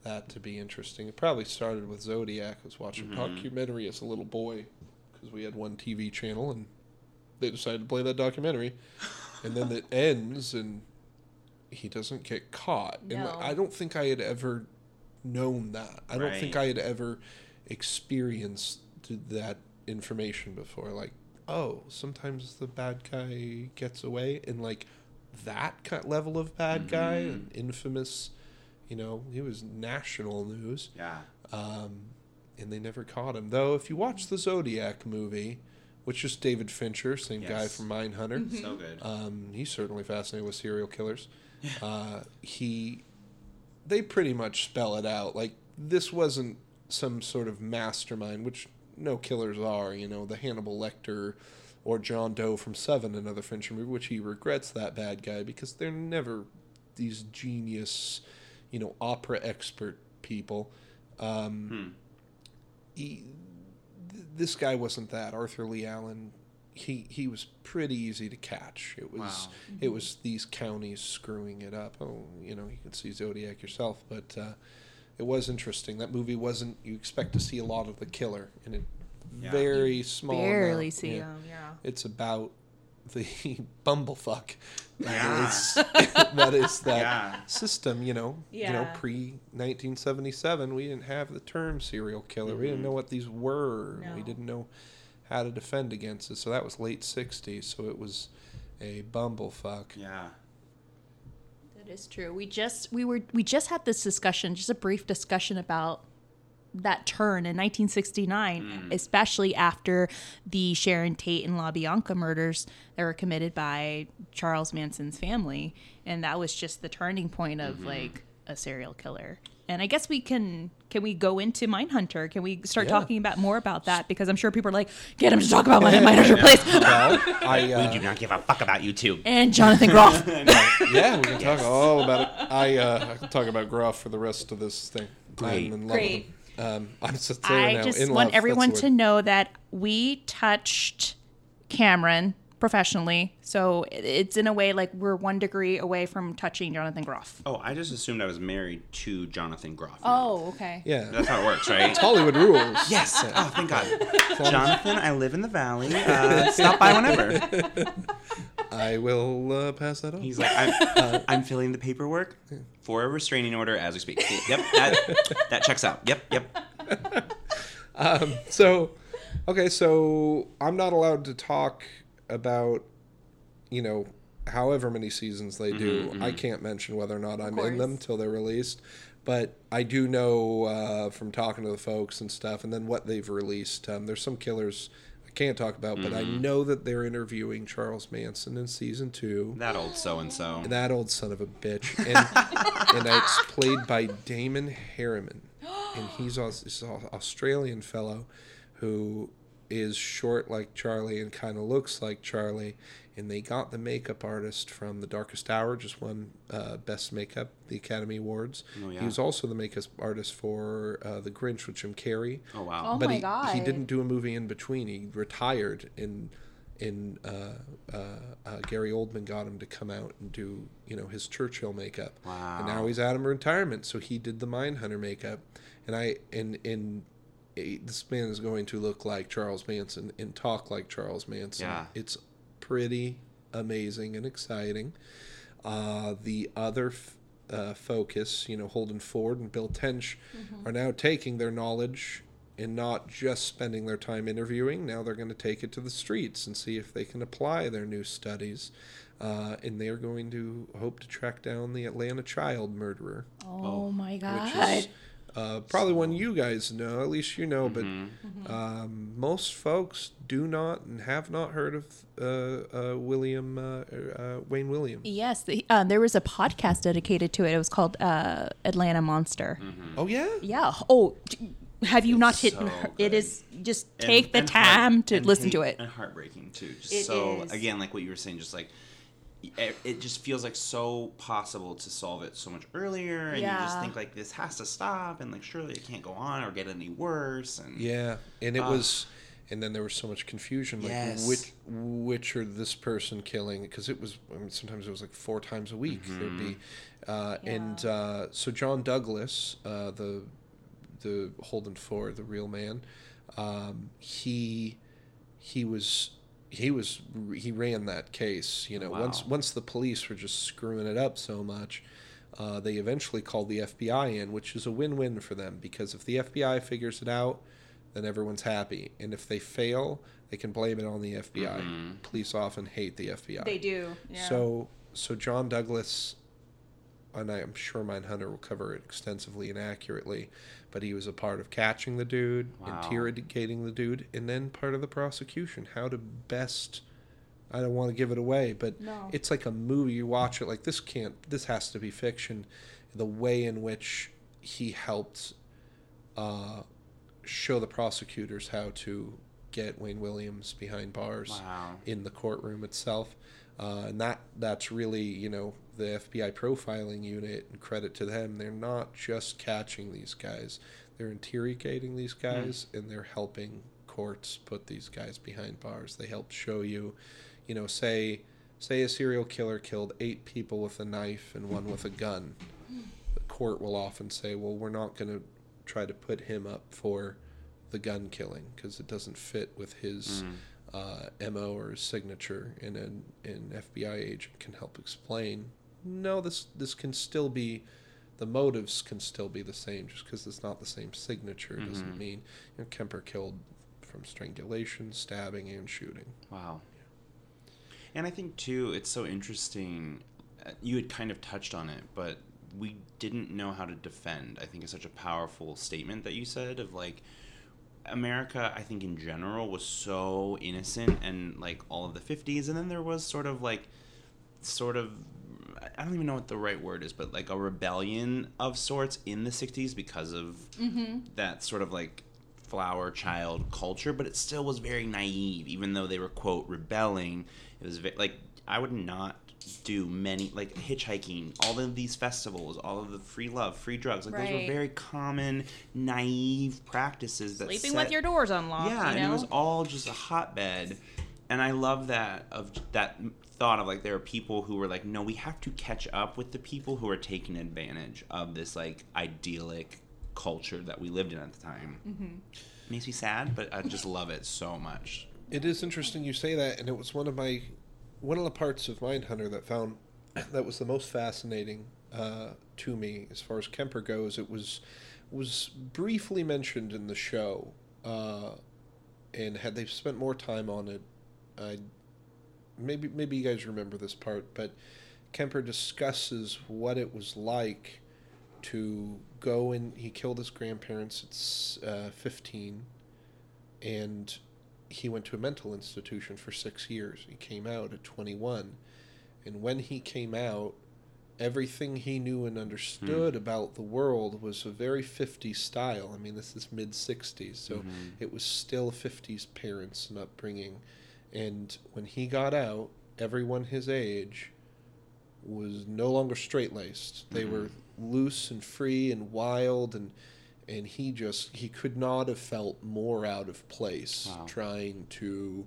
Speaker 6: that to be interesting. It probably started with Zodiac. I was watching a documentary as a little boy because we had one TV channel and they decided to play that documentary, and then it ends and he doesn't get caught. And I don't think I had ever known that. I don't think I had ever experienced that information before. Like, oh, sometimes the bad guy gets away, and like that kind level of bad guy, an infamous, you know, he was national news
Speaker 7: Yeah.
Speaker 6: um, and they never caught him. Though, if you watch the Zodiac movie, which is David Fincher, same guy
Speaker 7: Yes.
Speaker 6: from Mindhunter,
Speaker 7: So good.
Speaker 6: um, he's certainly fascinated with serial killers. Uh, he, they pretty much spell it out. Like this wasn't some sort of mastermind, which no killers are. You know, the Hannibal Lecter or John Doe from Seven, another Fincher movie, which he regrets that bad guy because they're never these genius, you know, opera expert people. Um, he, th- this guy wasn't that. Arthur Leigh Allen, he he was pretty easy to catch. It was
Speaker 7: Wow.
Speaker 6: it was these counties screwing it up. Oh, you know, you can see Zodiac yourself, but uh, it was interesting. That movie wasn't. You expect to see a lot of the killer in it.
Speaker 7: Yeah.
Speaker 6: Very small.
Speaker 3: Barely
Speaker 6: amount.
Speaker 3: see
Speaker 6: Yeah.
Speaker 3: him. Yeah.
Speaker 6: It's about the bumblefuck. That
Speaker 7: Yeah.
Speaker 6: is that is that
Speaker 7: Yeah.
Speaker 6: system. You know. yeah. You know, pre nineteen seventy seven, we didn't have the term serial killer. We didn't mm-hmm. know what these were. We didn't know how to defend against it. So that was late sixties. So it was a bumblefuck.
Speaker 7: Yeah.
Speaker 3: Is true. We just we were we just had this discussion, just a brief discussion about that turn in 1969, hmm. especially after the Sharon Tate and LaBianca murders that were committed by Charles Manson's family, and that was just the turning point of mm-hmm. like a serial killer. And I guess we can can we go into Mindhunter? Can we start
Speaker 6: Yeah.
Speaker 3: talking about more about that? Because I'm sure people are like, get him to talk about Mindhunter, please.
Speaker 6: Well, I uh,
Speaker 7: We do not give a fuck about you too.
Speaker 3: and Jonathan Groff.
Speaker 6: yeah, we can talk all about it. I uh, I can talk about Groff for the rest of this thing.
Speaker 7: Great.
Speaker 6: I'm in love
Speaker 3: Great.
Speaker 6: Um, I'm just
Speaker 3: I
Speaker 6: now.
Speaker 3: just
Speaker 6: in
Speaker 3: want
Speaker 6: love,
Speaker 3: everyone to know that we touched Cameron professionally. So it's in a way like we're one degree away from touching Jonathan Groff.
Speaker 7: Oh, I just assumed I was married to Jonathan Groff.
Speaker 3: Oh, okay.
Speaker 6: Yeah,
Speaker 7: That's how it works, right?
Speaker 6: It's Hollywood rules.
Speaker 7: Yes. Oh, thank God. Jonathan, I live in the valley. Uh, stop by whenever.
Speaker 6: I will uh, pass that on.
Speaker 7: He's like, I'm, uh, I'm filling the paperwork for a restraining order as we speak. Yep, that, that checks out. Yep, yep.
Speaker 6: Um, so, okay, so I'm not allowed to talk about, you know, however many seasons they do. I can't mention whether or not I'm in them
Speaker 3: course.
Speaker 6: till they're released. But I do know uh, from talking to the folks and stuff, and then what they've released. Um, there's some killers I can't talk about, but I know that they're interviewing Charles Manson in season two.
Speaker 7: That old so and so.
Speaker 6: That old son of a bitch. And, and it's played by Damon Herriman. And he's a, he's an Australian fellow who is short like Charlie and kind of looks like Charlie. And they got the makeup artist from The Darkest Hour, just won uh, Best Makeup, the Academy Awards.
Speaker 7: Oh, yeah.
Speaker 6: He was also the makeup artist for uh, The Grinch with Jim Carrey
Speaker 7: Oh wow.
Speaker 3: Oh
Speaker 6: but
Speaker 3: my
Speaker 6: he,
Speaker 3: god.
Speaker 6: he didn't do a movie in between. He retired, and and uh, uh, uh, Gary Oldman got him to come out and do you know his Churchill makeup. Wow. And now he's out of retirement, so he did the Mindhunter makeup. And I and and this man is going to look like Charles Manson and talk like Charles Manson.
Speaker 7: Yeah.
Speaker 6: It's pretty amazing and exciting. Uh, the other f- uh, focus, you know, Holden Ford and Bill Tench are now taking their knowledge and not just spending their time interviewing. Now they're going to take it to the streets and see if they can apply their new studies. Uh, and they're going to hope to track down the Atlanta child murderer,
Speaker 3: Oh my god.
Speaker 6: which is uh, probably one you guys know, at least you know, but
Speaker 3: Mm-hmm.
Speaker 6: um, most folks do not and have not heard of uh, uh, William uh, uh, Wayne Williams.
Speaker 3: Yes, the, um, there was a podcast dedicated to it. It was called uh, Atlanta Monster.
Speaker 6: Oh yeah,
Speaker 3: Yeah. Oh, have you not hit
Speaker 7: so
Speaker 3: her? It
Speaker 7: good.
Speaker 3: is just
Speaker 7: And-
Speaker 3: take the
Speaker 7: and heart-
Speaker 3: time to listen
Speaker 7: hate-
Speaker 3: to it.
Speaker 7: And heartbreaking too. Just
Speaker 3: It
Speaker 7: so
Speaker 3: is.
Speaker 7: again, like what you were saying, just like it, it just feels like so possible to solve it so much earlier, and you just think like this has to stop, and like surely it can't go on or get any worse. And
Speaker 6: Yeah, and it
Speaker 7: Ah.
Speaker 6: was, and then there was so much confusion. Like
Speaker 7: Yes.
Speaker 6: which which are this person killing? Because it was I mean, sometimes it was like four times a week. There'd be, uh, and uh, so John Douglas, uh, the the Holden Ford, the real man, um, he he was he was he ran that case. You know, once
Speaker 7: Wow.
Speaker 6: once the police were just screwing it up so much. Uh, they eventually called the FBI in, which is a win-win for them because if the FBI figures it out, then everyone's happy, and if they fail, they can blame it on the FBI. Police often hate the FBI.
Speaker 3: They do.
Speaker 6: So so John Douglas, and I'm sure Mindhunter will cover it extensively and accurately, but he was a part of catching the dude,
Speaker 7: Wow.
Speaker 6: interrogating the dude, and then part of the prosecution. How to best. I don't want to give it away, but
Speaker 3: No.
Speaker 6: it's like a movie. You watch it like this can't. This has to be fiction. The way in which he helped uh, show the prosecutors how to get Wayne Williams behind bars
Speaker 7: Wow.
Speaker 6: in the courtroom itself. Uh, and that that's really you know the FBI profiling unit and credit to them. They're not just catching these guys; they're interrogating these guys and they're helping courts put these guys behind bars. They help show you, you know, say say a serial killer killed eight people with a knife and one with a gun. The court will often say, "Well, we're not going to try to put him up for the gun killing because it doesn't fit with his." uh, MO or his signature, and an, an FBI agent can help explain. No, this this can still be, the motives can still be the same. Just because it's not the same signature doesn't mean you know, Kemper killed from strangulation, stabbing, and shooting.
Speaker 7: Wow. And I think too, it's so interesting. uh, You had kind of touched on it, but we didn't know how to defend. I think is such a powerful statement that you said of like America. I think in general was so innocent and like all of the fifties, and then there was sort of like, sort of. I don't even know what the right word is, but like a rebellion of sorts in the 60s because of mm-hmm. that sort of like flower child culture, but it still was very naive, even though they were quote rebelling. It was ve- like I would not do many like hitchhiking, all of these festivals, all of the free love, free drugs. Like those were very common, naive practices that
Speaker 3: Sleeping
Speaker 7: set-
Speaker 3: with your doors unlocked.
Speaker 7: yeah,
Speaker 3: you
Speaker 7: and it was all just a hotbed. And I love that of that thought of like there are people who were like, no, we have to catch up with the people who are taking advantage of this like idyllic culture that we lived in at the time. Mm-hmm. Makes me sad, but I just love it so much.
Speaker 6: It is interesting you say that, and it was one of my one of the parts of Mindhunter that found that was the most fascinating uh, to me as far as Kemper goes. It was was briefly mentioned in the show, uh, and had they spent more time on it, I maybe maybe you guys remember this part, but Kemper discusses what it was like to go and he killed his grandparents at uh, 15 and he went to a mental institution for six years. He came out at 21. And when he came out, everything he knew and understood about the world was a very 50s style. I mean, this is mid 60s, so it was still 50s parents and upbringing. And when he got out, everyone his age was no longer straight laced. They were loose and free and wild and and he just he could not have felt more out of place
Speaker 7: Wow.
Speaker 6: trying to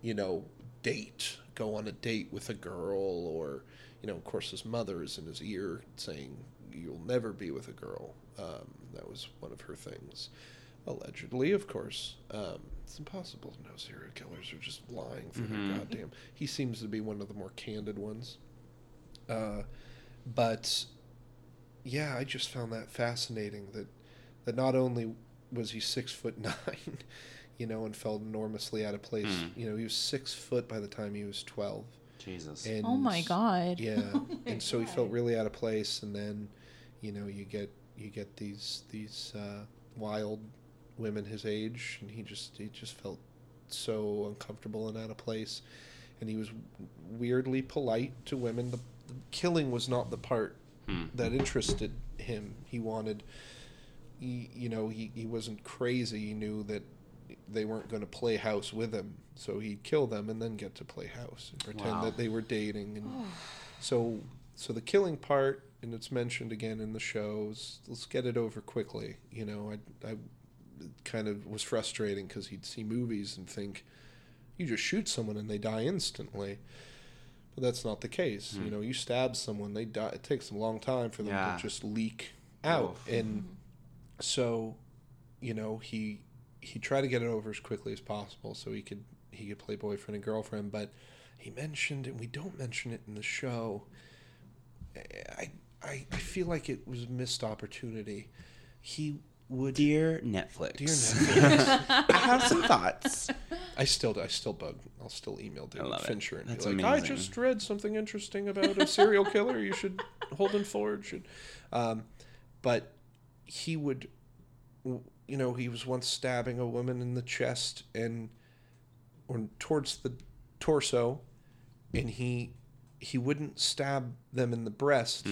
Speaker 6: you know date go on a date with a girl or you know of course his mother is in his ear saying you'll never be with a girl um, that was one of her things allegedly of course um, it's impossible to know serial killers are just lying for their goddamn he seems to be one of the more candid ones uh, but yeah, I just found that fascinating that that not only was he six foot nine, you know, and felt enormously out of place. You know, he was six foot by the time he was twelve.
Speaker 7: Jesus.
Speaker 6: And
Speaker 3: Oh my god.
Speaker 6: Yeah, and so he felt really out of place, and then, you know, you get you get these these uh, wild women his age, and he just he just felt so uncomfortable and out of place, and he was weirdly polite to women. The, the killing was not the part hmm. that interested him. He wanted, he, you know, he, he wasn't crazy. He knew that they weren't going to play house with him, so he'd kill them and then get to play house and pretend
Speaker 7: Wow.
Speaker 6: that they were dating. And so, so the killing part, and it's mentioned again in the shows. Let's get it over quickly. You know, I, I kind of was frustrating because he'd see movies and think, you just shoot someone and they die instantly. But that's not the case. You hmm. know, you stab someone, they die. It takes a long time for them
Speaker 7: Yeah.
Speaker 6: to just leak out.
Speaker 7: Oof.
Speaker 6: And mm-hmm. so, you know, he he tried to get it over as quickly as possible so he could he could play boyfriend and girlfriend. But he mentioned, and we don't mention it in the show. I I, I feel like it was a missed opportunity. He would.
Speaker 7: Dear Netflix.
Speaker 6: Dear Netflix.
Speaker 7: I have some thoughts.
Speaker 6: I still I still bug. I'll still email David. Fincher and
Speaker 7: That's
Speaker 6: be like, I just read something interesting about a serial killer. You should Holden Ford should. Um, but he would, you know, he was once stabbing a woman in the chest and or towards the torso, and he he wouldn't stab them in the breast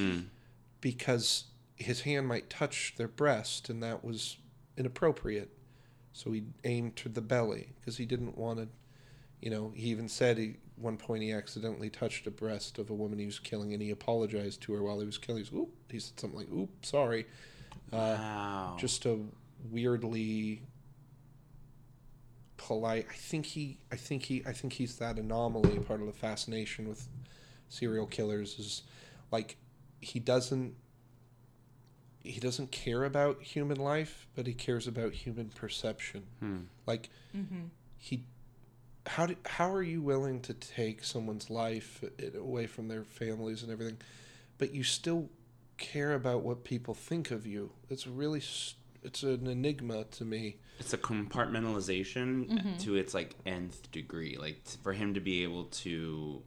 Speaker 6: because his hand might touch their breast, and that was inappropriate. So he aimed to the belly because he didn't want to. You know, he even said he one point he accidentally touched a breast of a woman he was killing, and he apologized to her while he was killing. He, Oop, he said something like, "Oop, sorry." Uh,
Speaker 7: Wow.
Speaker 6: Just a weirdly polite. I think he. I think he. I think he's that anomaly. Part of the fascination with serial killers is like he doesn't he doesn't care about human life, but he cares about human perception. Hmm. Like mm-hmm. he how do, how are you willing to take someone's life eh, away from their families and everything, but you still care about what people think of you? It's really it's an enigma to me.
Speaker 7: it's a compartmentalization mm-hmm. to its like nth degree like for him to be able to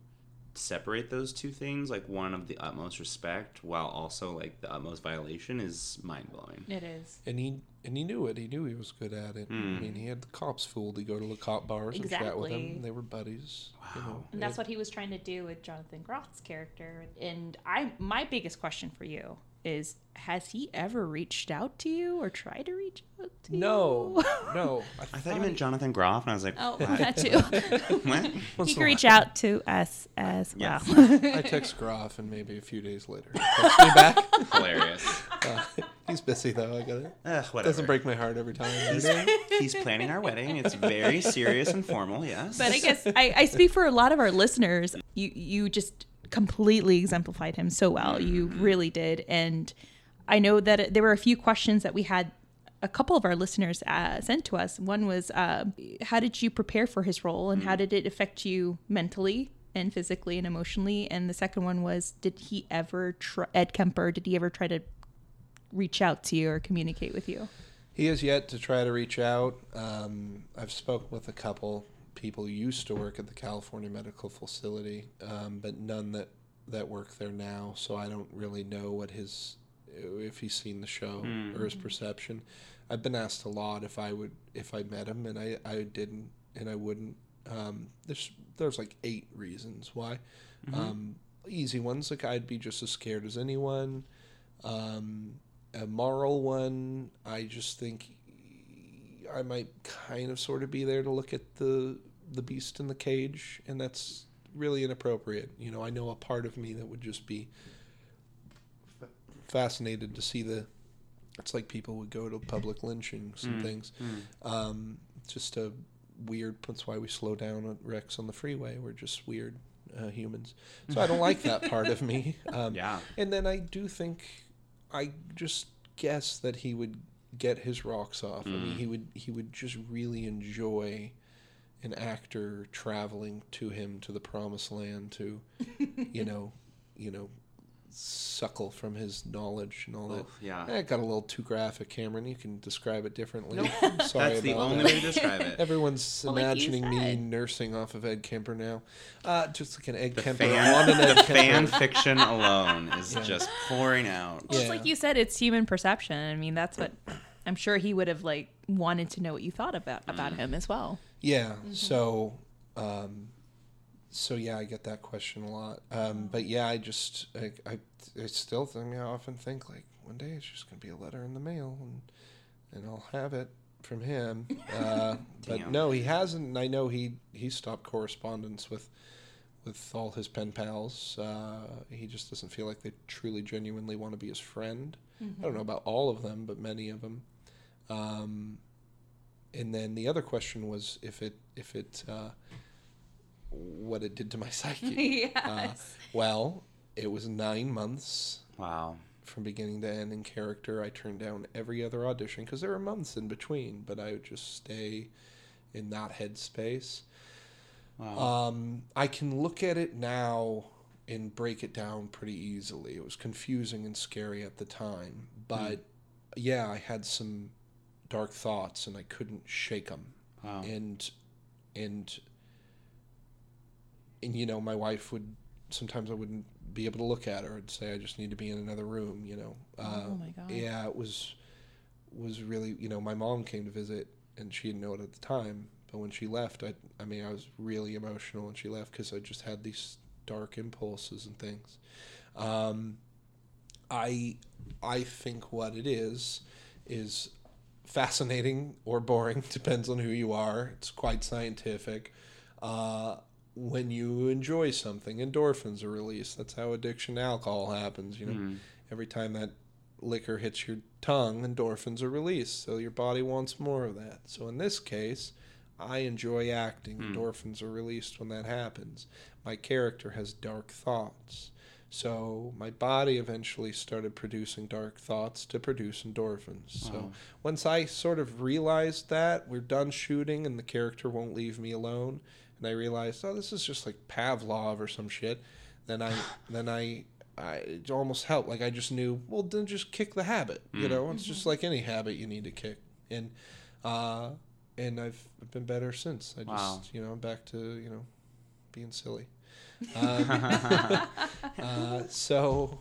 Speaker 7: separate those two things like one of the utmost respect while also like the utmost violation is mind-blowing
Speaker 3: It is.
Speaker 6: And he and he knew it. He knew he was good at it. I mean, hmm. he had the cops fooled. He'd go to the cop bars and chat with them. They were buddies. You know,
Speaker 3: And that's
Speaker 6: It-
Speaker 3: what he was trying to do with Jonathan Groff's character. And I my biggest question for you is has he ever reached out to you or tried to reach out to
Speaker 6: No,
Speaker 3: you?
Speaker 6: no. No.
Speaker 7: I thought you meant jonathan groff and i was like
Speaker 3: Oh,
Speaker 7: what?
Speaker 3: that too.
Speaker 7: What?
Speaker 3: he can reach out to us as well.
Speaker 7: Yes.
Speaker 6: I text Groff, and maybe a few days later, he texts me back.
Speaker 7: hilarious
Speaker 6: Uh, he's busy though. I got it.
Speaker 7: Ugh, whatever.
Speaker 6: Doesn't break my heart every time.
Speaker 7: he's, he's planning our wedding it's very serious and formal yes
Speaker 3: but I guess I, I speak for a lot of our listeners. You you just completely exemplified him so well. You really did, and I know that there were a few questions that we had. A couple of our listeners uh, sent to us. One was, uh, "How did you prepare for his role, and how did it affect you mentally and physically and emotionally?" And the second one was, "Did he ever try, Ed Kemper? Did he ever try to reach out to you or communicate with you?"
Speaker 6: He has yet to try to reach out. Um, I've spoken with a couple people who used to work at the California Medical Facility, um, but none that that work there now. So I don't really know what his if he's seen the show or his perception. I've been asked a lot if I would if I met him, and I I didn't, and I wouldn't. Um, there's there's like eight reasons why. Um, easy ones like I'd be just as scared as anyone. Um, a moral one, I just think I might kind of sort of be there to look at the the beast in the cage, and that's really inappropriate. You know, I know a part of me that would just be f- fascinated to see the. It's like people would go to public lynchings and things. Um, just a weird. That's why we slow down at wrecks on the freeway. We're just weird uh, humans. So I don't like that part of me. Um,
Speaker 7: Yeah.
Speaker 6: And then I do think, I just guess that he would get his rocks off. I mean, mm. he would he would just really enjoy an actor traveling to him to the promised land to, you know, you know, suckle from his knowledge and all that.
Speaker 7: Oof, yeah.
Speaker 6: Eh, it got a little too graphic, Cameron. You can describe it differently.
Speaker 7: Nope.
Speaker 6: Sorry
Speaker 7: That's the only
Speaker 6: that.
Speaker 7: way to describe it.
Speaker 6: Everyone's
Speaker 3: Well, like
Speaker 6: imagining me nursing off of Ed Kemper now. Uh, just like an Ed
Speaker 7: The
Speaker 6: Kemper
Speaker 7: fan,
Speaker 6: on an Ed
Speaker 7: the
Speaker 6: Kemper.
Speaker 7: fan fiction alone is
Speaker 6: Yeah.
Speaker 7: just pouring out.
Speaker 3: Well, it's
Speaker 6: Yeah.
Speaker 3: like you said, it's human perception. I mean, that's what I'm sure he would have like wanted to know what you thought about about him as well.
Speaker 6: Yeah. So, um, so yeah, I get that question a lot. Um, but yeah, I just, I, I, I still, think, I, often think like one day it's just gonna be a letter in the mail, and and I'll have it from him. Uh, but no, he hasn't. and I know he he stopped correspondence with with all his pen pals. Uh, he just doesn't feel like they truly, genuinely want to be his friend. I don't know about all of them, but many of them. Um, and then the other question was if it if it uh, what it did to my psyche. Uh, well, it was nine months
Speaker 7: Wow.
Speaker 6: from beginning to end in character. I turned down every other audition because there were months in between, but I would just stay in that headspace.
Speaker 7: Wow.
Speaker 6: Um, I can look at it now and break it down pretty easily. It was confusing and scary at the time, but yeah, I had some dark thoughts and I couldn't shake them.
Speaker 7: Wow.
Speaker 6: And and and you know, my wife would sometimes I wouldn't be able to look at her and say I just need to be in another room. You know. Uh,
Speaker 3: Oh my God.
Speaker 6: Yeah, it was was really you know my mom came to visit and she didn't know it at the time but when she left i i mean i was really emotional when she left because i just had these dark impulses and things um i i think what it is is fascinating or boring depends on who you are it's quite scientific uh when you enjoy something endorphins are released that's how addiction to alcohol happens you know hmm. every time that liquor hits your tongue, endorphins are released. So your body wants more of that. So in this case, I enjoy acting. Hmm. Endorphins are released when that happens. My character has dark thoughts. So my body eventually started producing dark thoughts to produce endorphins. So once I sort of realized that we're done shooting and the character won't leave me alone, and I realized, oh, this is just like Pavlov or some shit. Then I then I I, it almost helped. Like I just knew, well, then just kick the habit. You know, it's just like any habit you need to kick. And uh, and I've been better since. I just,
Speaker 7: Wow.
Speaker 6: you know, I'm back to you know, being silly. Um, uh, so,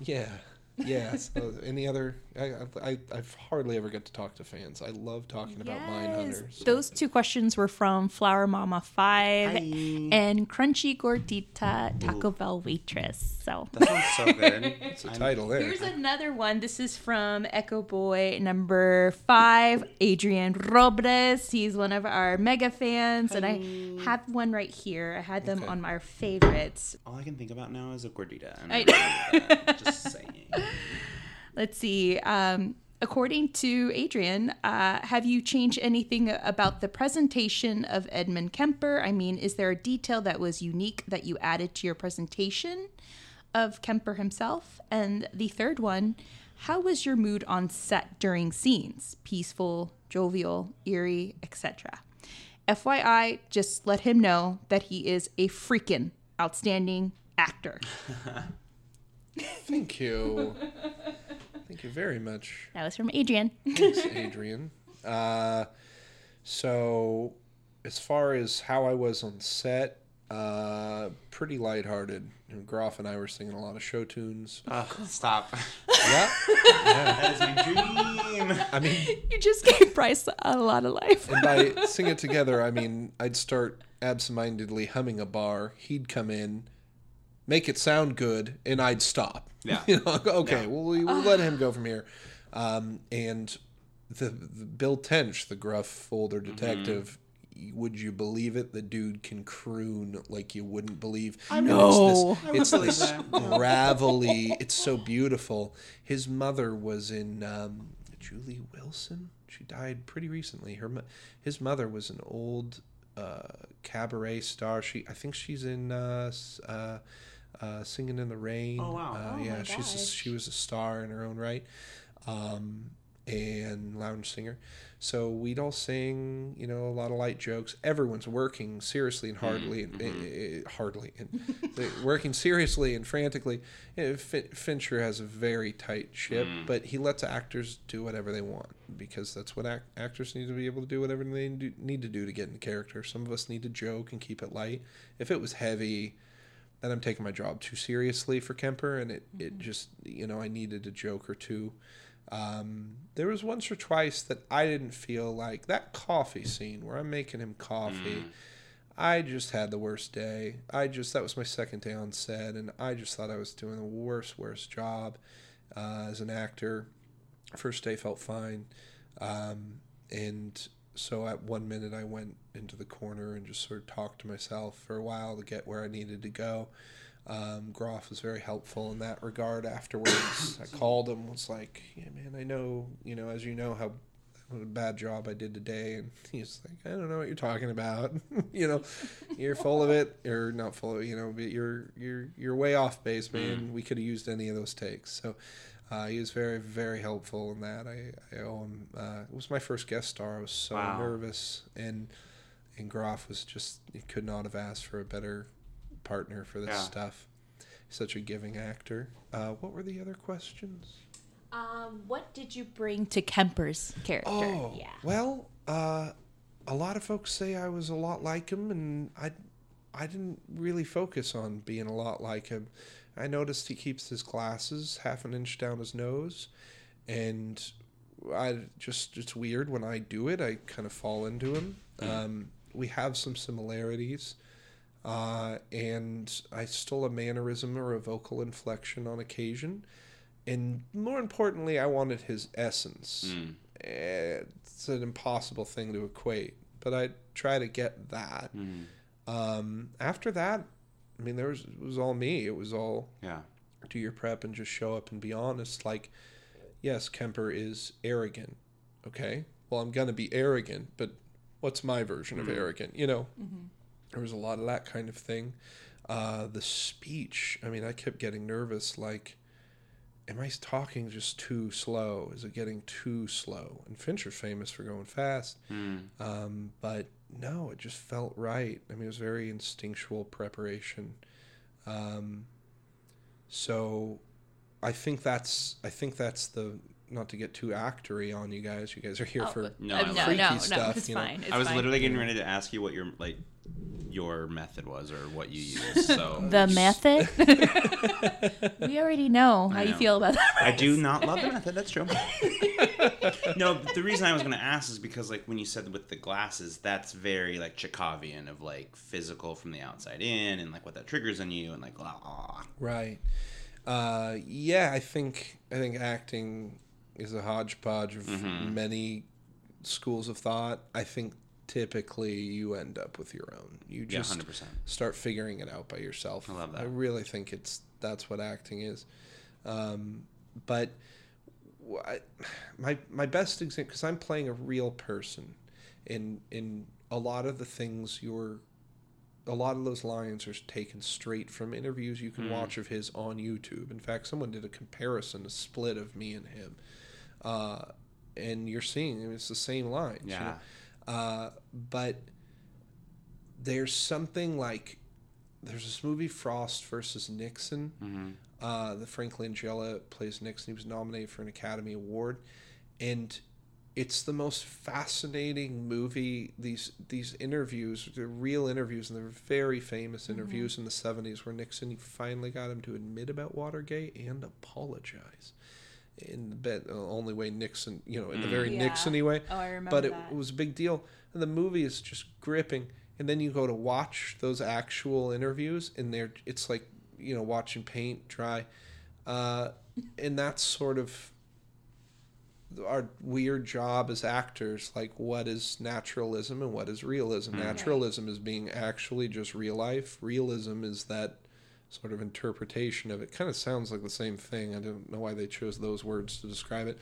Speaker 6: yeah, yeah. So any other? I, I I hardly ever get to talk to fans. I love talking about Mindhunters. so-
Speaker 3: Those two questions were from Flower Mama 5
Speaker 7: Hi.
Speaker 3: and Crunchy Gordita Taco Bell Waitress. So
Speaker 7: That sounds so good.
Speaker 6: It's a title there.
Speaker 3: here's another one. This is from Echo Boy number 5, Adrian Robles. He's one of our mega fans. And I have one right here. I had them
Speaker 6: Okay.
Speaker 3: on my favorites.
Speaker 7: All I can think about now is a gordita. And
Speaker 3: I-
Speaker 7: I Just saying.
Speaker 3: Let's see. Um, according to Adrian, uh, have you changed anything about the presentation of Edmund Kemper? I mean, is there a detail that was unique that you added to your presentation of Kemper himself? And the third one, how was your mood on set during scenes? Peaceful, jovial, eerie, etc. FYI, just let him know that he is a freaking outstanding actor.
Speaker 6: Thank you. Thank you very much.
Speaker 3: That was from Adrian.
Speaker 6: Thanks, Adrian. Uh, so, as far as how I was on set, uh, pretty lighthearted. You know, Groff and I were singing a lot of show tunes.
Speaker 7: Ugh, stop.
Speaker 6: Yeah,
Speaker 7: That is my dream.
Speaker 6: I mean,
Speaker 3: You just gave Bryce a lot of life.
Speaker 6: and by sing it together, I mean I'd start absentmindedly humming a bar. He'd come in, make it sound good, and I'd stop.
Speaker 7: Yeah.
Speaker 6: You know, okay, well, we, we'll let him go from here. Um, and the, the Bill Tench, the gruff older detective, would you believe it? The dude can croon like you wouldn't believe. I
Speaker 3: know.
Speaker 6: It's this, it's this gravelly. It's so beautiful. His mother was in um, Julie Wilson. She died pretty recently. Her his mother was an old uh, cabaret star. She I think she's in uh, uh, uh, Singing in the Rain.
Speaker 7: Oh, wow.
Speaker 6: Uh,
Speaker 3: Oh,
Speaker 6: yeah,
Speaker 3: my
Speaker 6: she's a, she was a star in her own right, um, and lounge singer. So we'd all sing, you know, a lot of light jokes. Everyone's working seriously and hardly, and, eh, eh, hardly, and working seriously and frantically. Eh, Fin- Fincher has a very tight ship, but he lets actors do whatever they want because that's what ac- actors need to be able to do whatever they do, need to do to get in character. Some of us need to joke and keep it light. If it was heavy, then I'm taking my job too seriously for Kemper, and it, it just you know I needed a joke or two. Um, there was once or twice that I didn't feel like that coffee scene where I'm making him coffee. I just had the worst day. I just that was my second day on set, and I just thought I was doing the worst, worst job uh, as an actor. First day felt fine. Um, and so at one minute I went into the corner and just sort of talked to myself for a while to get where I needed to go. Um, Groff was very helpful in that regard afterwards. I called him, was like, yeah, man, I know, you know, as you know, how what a bad job I did today. And he's like, I don't know what you're talking about. you know, you're full of it or not full of it, you know, but you're, you're, you're way off base, man. We could have used any of those takes. So, uh, he was very, very helpful in that. I, I owe him. Uh, it was my first guest star. I was so
Speaker 7: Wow.
Speaker 6: nervous, and and Groff was just he could not have asked for a better partner for this
Speaker 7: Yeah.
Speaker 6: stuff. Such a giving actor. Uh, what were the other questions?
Speaker 3: Um, what did you bring to Kemper's character?
Speaker 6: Oh,
Speaker 3: yeah.
Speaker 6: well, uh, a lot of folks say I was a lot like him, and I, I didn't really focus on being a lot like him. I noticed he keeps his glasses half an inch down his nose, and I just it's weird when I do it. I kind of fall into him. Um, we have some similarities. Uh, and I stole a mannerism or a vocal inflection on occasion. And more importantly, I wanted his essence.
Speaker 7: Mm.
Speaker 6: It's an impossible thing to equate, but I try to get that.
Speaker 7: Mm.
Speaker 6: Um, after that, I mean, there was it was all me. It was all
Speaker 7: Yeah.
Speaker 6: do your prep and just show up and be honest. Like, yes, Kemper is arrogant. Okay, well, I'm gonna be arrogant, but what's my version of arrogant? You know, there was a lot of that kind of thing. Uh, the speech. I mean, I kept getting nervous. Like, am I talking just too slow? Is it getting too slow? And Fincher's famous for going fast.
Speaker 7: Mm.
Speaker 6: Um, but no, it just felt right. I mean, it was very instinctual preparation. Um, so I think that's I think that's the not to get too actory on you guys. You guys are here
Speaker 3: Oh,
Speaker 6: for
Speaker 7: No,
Speaker 3: uh,
Speaker 7: I
Speaker 3: no,
Speaker 7: love
Speaker 3: no,
Speaker 6: freaky
Speaker 3: no,
Speaker 6: stuff,
Speaker 3: it's
Speaker 6: you know.
Speaker 3: fine. It's
Speaker 7: I was
Speaker 3: fine.
Speaker 7: literally getting ready to ask you what your like your method was or what you used. So
Speaker 3: the method. we already know how
Speaker 7: I
Speaker 3: you feel about that.
Speaker 7: I do not love the method. That's true. no, the reason I was going to ask is because, like, when you said with the glasses, that's very like Chekhovian of like physical from the outside in, and like what that triggers in you, and like, blah, blah.
Speaker 6: right. Uh, yeah, I think I think acting is a hodgepodge of
Speaker 7: Mm-hmm.
Speaker 6: many schools of thought. I think typically you end up with your own. You
Speaker 7: yeah,
Speaker 6: just
Speaker 7: percent.
Speaker 6: start figuring it out by yourself.
Speaker 7: I love that.
Speaker 6: I really think it's that's what acting is. Um, but I, my my best example because I'm playing a real person, in in a lot of the things you're, a lot of those lines are taken straight from interviews you can
Speaker 7: Hmm.
Speaker 6: watch of his on YouTube. In fact, someone did a comparison, a split of me and him, uh, and you're seeing it's the same lines. you
Speaker 7: Yeah.
Speaker 6: know? Uh, but there's something like there's this movie Frost versus Nixon.
Speaker 7: Mhm.
Speaker 6: Uh, the Frank Langella plays Nixon. He was nominated for an Academy Award, and it's the most fascinating movie. These these interviews, they're real interviews, and they're very famous mm-hmm. interviews in the '70s where Nixon finally got him to admit about Watergate and apologize. In the bed, the uh, only way Nixon, you know, in the mm, very
Speaker 3: Yeah.
Speaker 6: Nixony way
Speaker 3: Oh, I remember
Speaker 6: but it,
Speaker 3: that.
Speaker 6: it was a big deal. And the movie is just gripping. And then you go to watch those actual interviews, and they're it's like you know watching paint dry, uh, and that's sort of our weird job as actors. Like, what is naturalism and what is realism? Naturalism is being actually just real life. Realism is that sort of interpretation of it. Kind of sounds like the same thing. I don't know why they chose those words to describe it,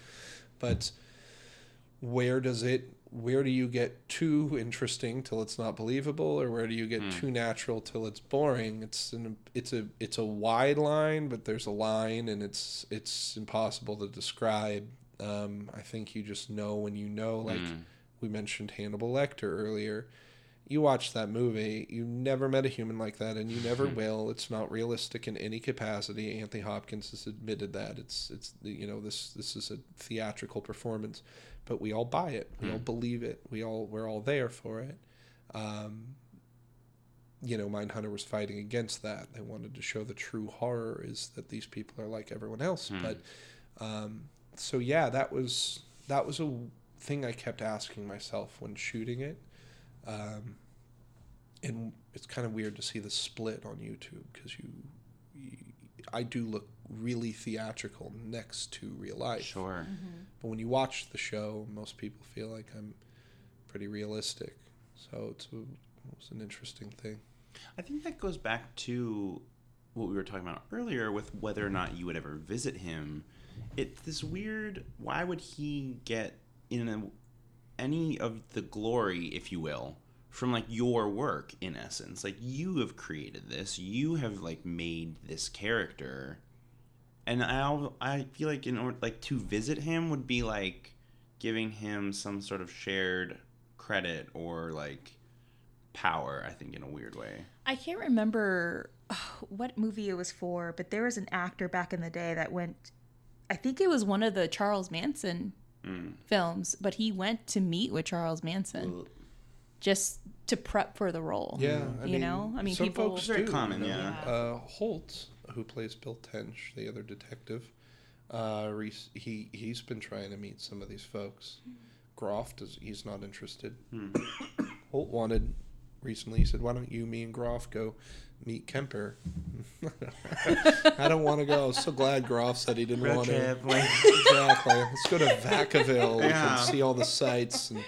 Speaker 6: but where does it where do you get too interesting till it's not believable or where do you get too natural till it's boring? It's an it's a it's a wide line but there's a line and it's it's impossible to describe. Um, i think you just know when you know like we mentioned hannibal lecter earlier. You watch that movie you never met a human like that and you never will. It's not realistic in any capacity. Anthony hopkins has admitted that. It's it's you know this this is a theatrical performance but we all buy it. We all believe it. We all we're all there for it. Um, you know mindhunter was fighting against that. They wanted to show the true horror is that these people are like everyone else. But um, so yeah that was that was a thing i kept asking myself when shooting it. Um, and it's kind of weird to see the split on YouTube because you, you, I do look really theatrical next to real life.
Speaker 7: Sure. Mm-hmm.
Speaker 6: But when you watch the show, most people feel like I'm pretty realistic. So it's a, it's an interesting thing.
Speaker 7: I think that goes back to what we were talking about earlier with whether or not you would ever visit him. It's this weird. Why would he get in a, any of the glory, if you will, from like your work? In essence, like you have created this, you have like made this character, and I I feel like in order like to visit him would be like giving him some sort of shared credit or like power. I think in a weird way.
Speaker 3: I can't remember what movie it was for, but there was an actor back in the day that went. I think it was one of the Charles Manson films, but he went to meet with Charles Manson just to prep for the role.
Speaker 6: Yeah, I
Speaker 3: you
Speaker 6: mean,
Speaker 3: know, I mean,
Speaker 6: some
Speaker 3: people.
Speaker 6: folks
Speaker 7: Very
Speaker 6: do,
Speaker 7: common, yeah.
Speaker 6: Uh, Holt, who plays Bill Tench, the other detective, uh, he he's been trying to meet some of these folks. Hmm. Groff does he's not interested. Holt wanted recently. He said, "Why don't you, me, and Groff go meet Kemper?" I don't want to go. I was so glad Groff said he didn't want to. exactly. Let's go to Vacaville. We
Speaker 7: Yeah.
Speaker 6: can see all the sights. And,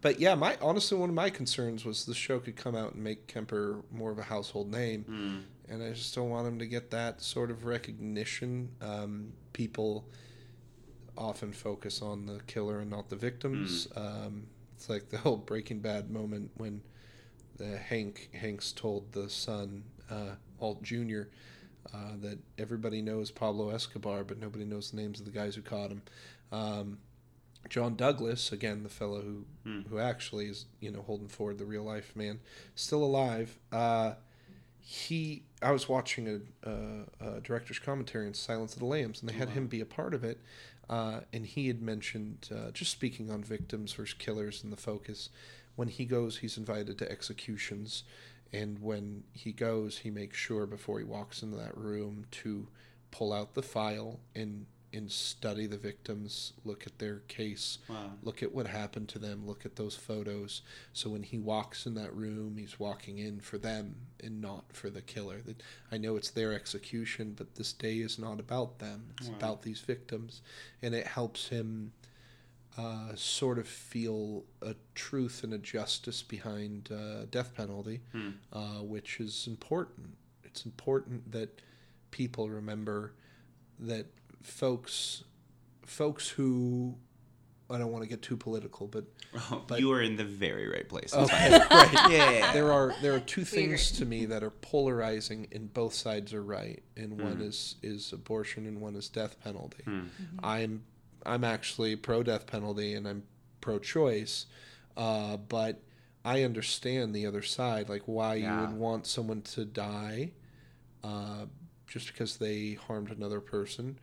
Speaker 6: but yeah, my honestly, one of my concerns was the show could come out and make Kemper more of a household name, and I just don't want him to get that sort of recognition. Um, people often focus on the killer and not the victims. Um, it's like the whole Breaking Bad moment when the Hank Hanks told the son uh, Walt Jr. Uh, that everybody knows Pablo Escobar, but nobody knows the names of the guys who caught him. Um, John Douglas, again, the fellow who who actually is you know Holden Ford the real life man, still alive. Uh, he, I was watching a, a, a director's commentary on Silence of the Lambs, and they had him be a part of it. Uh, and he had mentioned, uh, just speaking on victims versus killers and the focus, when he goes, he's invited to executions. And when he goes, he makes sure before he walks into that room to pull out the file and and study the victims, look at their case,
Speaker 7: Wow.
Speaker 6: look at what happened to them, look at those photos. So when he walks in that room, he's walking in for them and not for the killer. That I know it's their execution, but this day is not about them. It's about these victims, and it helps him uh, sort of feel a truth and a justice behind uh, death penalty, uh, which is important. It's important that people remember that folks, folks who I don't want to get too political, but But-
Speaker 7: you are in the very right place.
Speaker 6: okay, right.
Speaker 7: Yeah.
Speaker 6: There are there are two things to me that are polarizing, and both sides are right. And one is is abortion, and one is death penalty. I'm I'm actually pro death penalty, and I'm pro choice, uh, but I understand the other side, like why
Speaker 7: Yeah.
Speaker 6: you would want someone to die, uh, just because they harmed another person,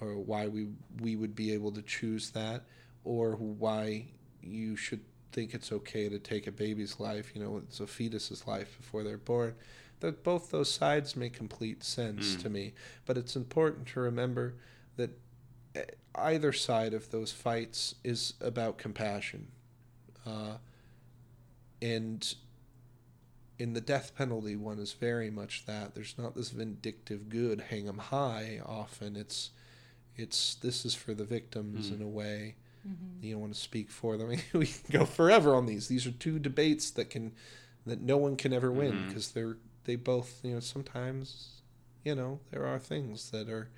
Speaker 6: or why we we would be able to choose that, or why you should think it's okay to take a baby's life, you know, it's a fetus's life before they're born. That both those sides make complete sense to me, but it's important to remember that eh, either side of those fights is about compassion, uh, and in the death penalty one is very much that. There's not this vindictive good, hang 'em high. Often it's it's this is for the victims hmm. in a way. Mm-hmm. You don't want to speak for them. we can go forever on these. These are two debates that can that no one can ever win mm-hmm. because they're they both you know sometimes you know there are things that are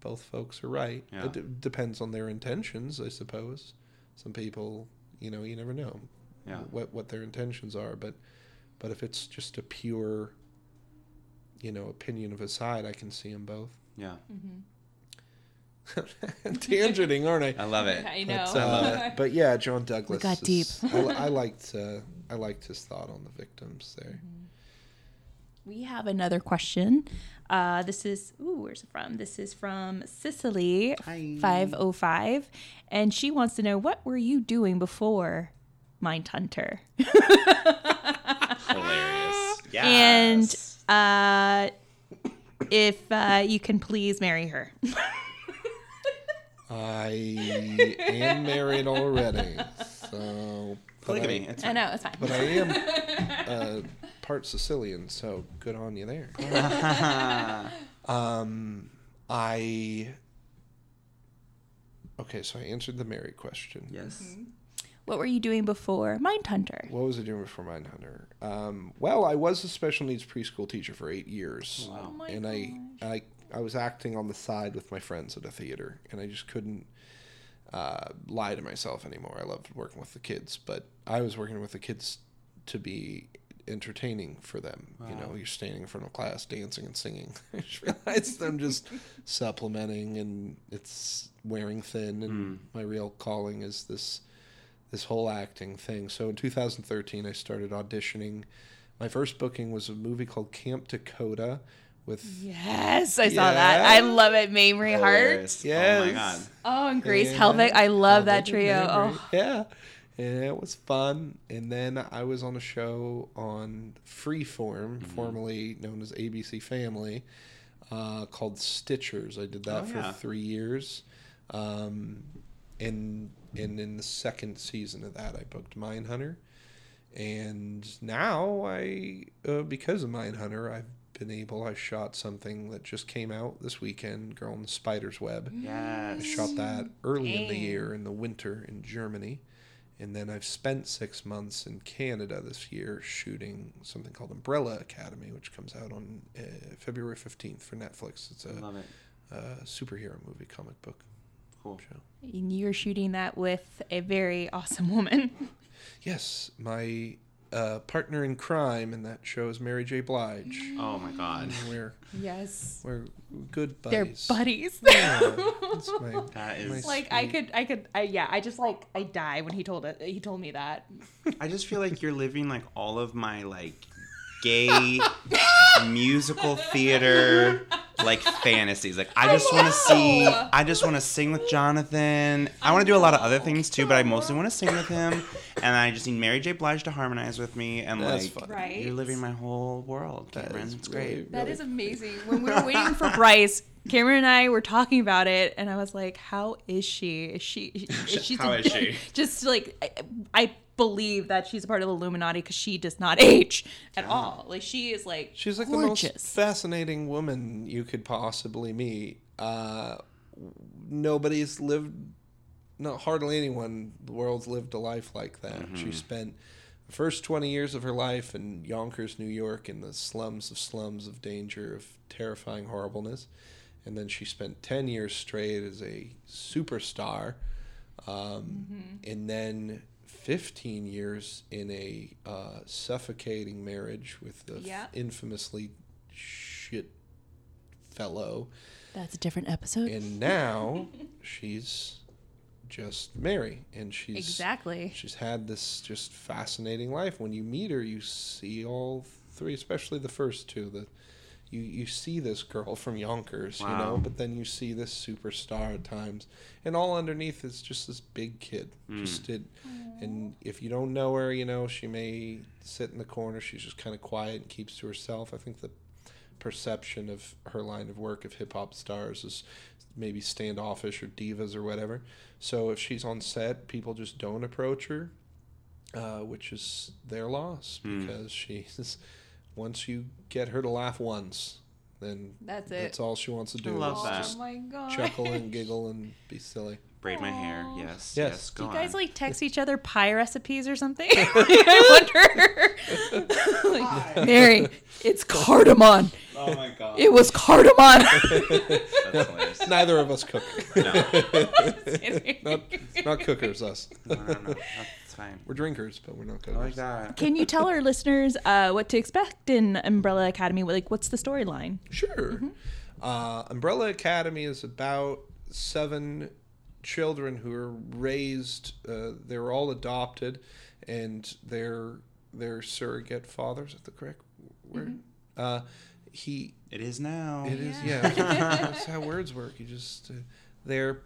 Speaker 6: both folks are right.
Speaker 7: Yeah.
Speaker 6: It d- depends on their intentions, I suppose. Some people, you know, you never know
Speaker 7: Yeah.
Speaker 6: what what their intentions are, but but if it's just a pure you know opinion of a side, I can see them both.
Speaker 7: yeah. Mm-hmm.
Speaker 6: Tangenting, aren't I?
Speaker 7: I love it.
Speaker 3: I
Speaker 6: But,
Speaker 3: know.
Speaker 6: uh, but yeah, John Douglas.
Speaker 3: got
Speaker 6: is- I, I liked uh, I liked his thought on the victims there.
Speaker 3: We have another question. Uh, this is ooh, where's it from? This is from Sicily five oh five, and she wants to know what were you doing before Mindhunter?
Speaker 7: Hilarious. Yeah.
Speaker 3: And uh, if uh, you can please marry her.
Speaker 6: I am married already, so but
Speaker 7: polygamy.
Speaker 6: I,
Speaker 7: It's
Speaker 3: I know it's fine.
Speaker 6: but I am uh, part Sicilian, so good on you there. um, I. Okay, so I answered the Mary question.
Speaker 7: Yes.
Speaker 3: What were you doing before Mindhunter?
Speaker 6: What was I doing before Mindhunter? Um, well, I was a special needs preschool teacher for eight years,
Speaker 3: Oh my
Speaker 6: and I, I, I was acting on the side with my friends at a theater, and I just couldn't uh, lie to myself anymore. I loved working with the kids, but I was working with the kids to be entertaining for them. You know, you're standing in front of class, dancing and singing. I just realized I'm just supplementing, and it's wearing thin. And my real calling is this this whole acting thing. So in 2013, I started auditioning. My first booking was a movie called Camp Takota with
Speaker 3: Yes, I saw that. I love it. Mamrie Hart.
Speaker 7: Hilarious. Oh my
Speaker 6: Yes.
Speaker 7: god.
Speaker 3: Oh, and Grace
Speaker 6: Yeah.
Speaker 3: Helbig. I love that trio. Oh,
Speaker 6: Yeah. And it was fun. And then I was on a show on Freeform,
Speaker 7: Mm-hmm.
Speaker 6: formerly known as ABC Family, uh, called Stitchers. I did that
Speaker 7: Oh,
Speaker 6: for
Speaker 7: yeah.
Speaker 6: three years. Um, and, and in the second season of that, I booked Mindhunter. And now I, uh, because of Mindhunter, I've been able, I shot something that just came out this weekend, Girl in the Spider's Web.
Speaker 7: Yes.
Speaker 6: I shot that early in the year in the winter in Germany. And then I've spent six months in Canada this year shooting something called Umbrella Academy, which comes out on uh, February 15th for Netflix. It's a,
Speaker 7: Love it.
Speaker 6: uh superhero movie comic book
Speaker 7: Cool.
Speaker 6: show.
Speaker 3: and you're shooting that with a very awesome woman.
Speaker 6: Yes, my uh, partner in crime and that show is Mary J. Blige.
Speaker 7: Oh my god.
Speaker 6: We're,
Speaker 3: Yes.
Speaker 6: we're good buddies.
Speaker 3: They're
Speaker 6: buddies.
Speaker 3: buddies.
Speaker 6: Yeah, that's my,
Speaker 7: That
Speaker 6: my
Speaker 7: is
Speaker 3: like I could, I could, I, yeah. I just like I die when he told it. He told me that.
Speaker 7: I just feel like you're living like all of my like gay musical theater like fantasies. Like I just want to see I just want to sing with Jonathan. I want to do a lot of other things too, but I mostly want to sing with him and I just need Mary J. Blige to harmonize with me and
Speaker 6: That's
Speaker 7: like.
Speaker 3: Right.
Speaker 7: you're living my whole world, Cameron.
Speaker 6: is
Speaker 7: It's
Speaker 6: really-
Speaker 7: great.
Speaker 3: That is amazing. When we were waiting for Bryce, Cameron and I were talking about it, and I was like, "How is she? Is she? Is she?
Speaker 7: How is she?
Speaker 3: Just like I, I believe that she's a part of the Illuminati because she does not age at all. Like she is like
Speaker 6: She's like
Speaker 3: gorgeous.
Speaker 6: the most fascinating woman you could possibly meet. Uh, nobody's lived, not hardly anyone in the world's lived a life like that. She spent the first 20 years of her life in Yonkers, New York, in the slums of slums of danger, of terrifying horribleness. And then she spent 10 years straight as a superstar. Um, And then 15 years in a uh, suffocating marriage with the
Speaker 3: Yeah.
Speaker 6: infamously shit fellow.
Speaker 3: That's a different episode.
Speaker 6: And now she's just Mary. And she's
Speaker 3: exactly.
Speaker 6: she's had this just fascinating life. When you meet her, you see all three, especially the first two. The you you see this girl from Yonkers, you know, but then you see this superstar at times, and all underneath is just this big kid. Just it, and if you don't know her, you know, she may sit in the corner. She's just kind of quiet and keeps to herself. I think the perception of her line of work of hip hop stars is maybe standoffish or divas or whatever. So if she's on set, people just don't approach her, uh, which is their loss because she's once you get her to laugh once, then
Speaker 3: That's it.
Speaker 6: that's all she wants to do.
Speaker 7: I love
Speaker 6: is
Speaker 7: that.
Speaker 6: just
Speaker 3: Oh my god.
Speaker 6: chuckle and giggle and be silly.
Speaker 7: Braid my hair. Yes.
Speaker 6: Yes.
Speaker 7: Yes.
Speaker 3: Do you guys
Speaker 7: on.
Speaker 3: like text each other pie recipes or something? I wonder. Like, Mary, it's cardamom.
Speaker 7: Oh my god.
Speaker 3: It was cardamom.
Speaker 7: That's hilarious.
Speaker 6: Neither of us cook.
Speaker 7: No.
Speaker 6: not, not cookers, us.
Speaker 7: No, no, no. That's fine.
Speaker 6: We're drinkers, but we're not
Speaker 7: I like that.
Speaker 3: Can you tell our listeners uh, what to expect in Umbrella Academy? Like, what's the storyline?
Speaker 6: Sure. Uh, Umbrella Academy is about seven children who are raised. Uh, they were all adopted, and their their surrogate fathers. Is the correct word? Uh, he.
Speaker 7: It is now.
Speaker 6: It is. Yeah. that's how words work. You just uh, their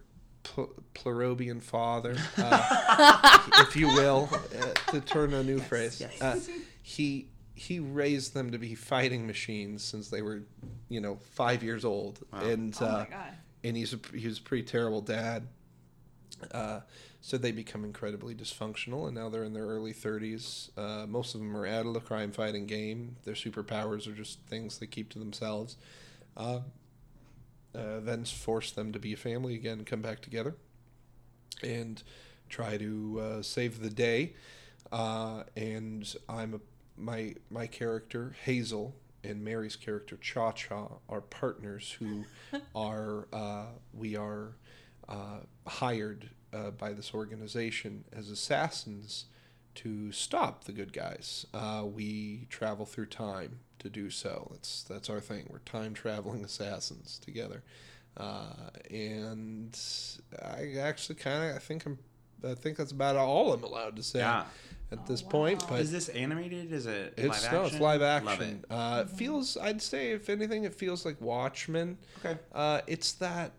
Speaker 6: pl- pluribian father, uh, if you will, uh, to turn a new phrase. Uh, he he raised them to be fighting machines since they were, you know, five years old, and uh,
Speaker 3: god.
Speaker 6: and he's a, he was a pretty terrible dad. Uh, so they become incredibly dysfunctional, and now they're in their early 30s. Uh, most of them are out of the crime fighting game. Their superpowers are just things they keep to themselves. Uh, events force them to be a family again, come back together, and try to uh, save the day. Uh, and I'm a, my my character Hazel and Mary's character Cha Cha are partners who are uh, we are uh, hired uh, by this organization as assassins to stop the good guys. Uh, we travel through time to do so. That's that's our thing. We're time traveling assassins together, uh, and I actually kind of I think I'm I think that's about all I'm allowed to say
Speaker 7: Yeah.
Speaker 6: at this point. But
Speaker 7: Is this animated? Is it
Speaker 6: it's
Speaker 7: live
Speaker 6: no,
Speaker 7: action?
Speaker 6: it's live
Speaker 7: Love
Speaker 6: action.
Speaker 7: it.
Speaker 6: Uh, it feels, I'd say, if anything, it feels like Watchmen.
Speaker 7: Okay.
Speaker 6: Uh, it's that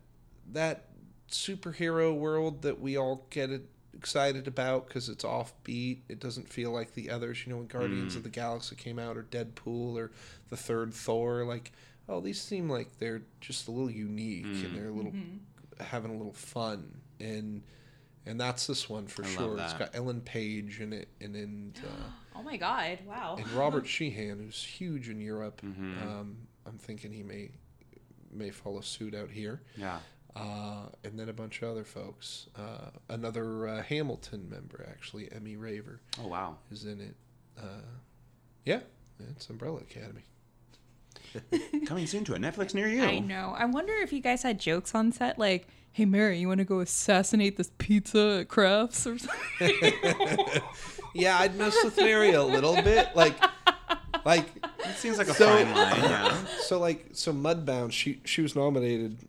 Speaker 6: that superhero world that we all get it- excited about because it's offbeat. It doesn't feel like the others. You know, when Guardians
Speaker 7: Mm.
Speaker 6: of the Galaxy came out, or Deadpool, or the third Thor, like, oh, these seem like they're just a little unique
Speaker 7: Mm.
Speaker 6: and they're a little having a little fun and. And that's this one for
Speaker 7: I
Speaker 6: sure. It's got Ellen Page in it, and and uh,
Speaker 3: Oh my god! Wow.
Speaker 6: and Robert Sheehan, who's huge in Europe.
Speaker 7: Mhm.
Speaker 6: Um, I'm thinking he may may follow suit out here.
Speaker 7: Yeah.
Speaker 6: Uh, and then a bunch of other folks. Uh, another uh, Hamilton member, actually, Emmy Raver,
Speaker 7: Oh wow.
Speaker 6: is in it. Uh, yeah, it's Umbrella Academy.
Speaker 7: Coming soon to a Netflix near you.
Speaker 3: I know. I wonder if you guys had jokes on set, like, "Hey Mary, you want to go assassinate this pizza at Crafts or something?"
Speaker 6: Yeah, I'd mess with Mary a little bit, like, like
Speaker 7: It seems like a
Speaker 6: So-
Speaker 7: fine line. Yeah.
Speaker 6: so like so Mudbound. She she was nominated for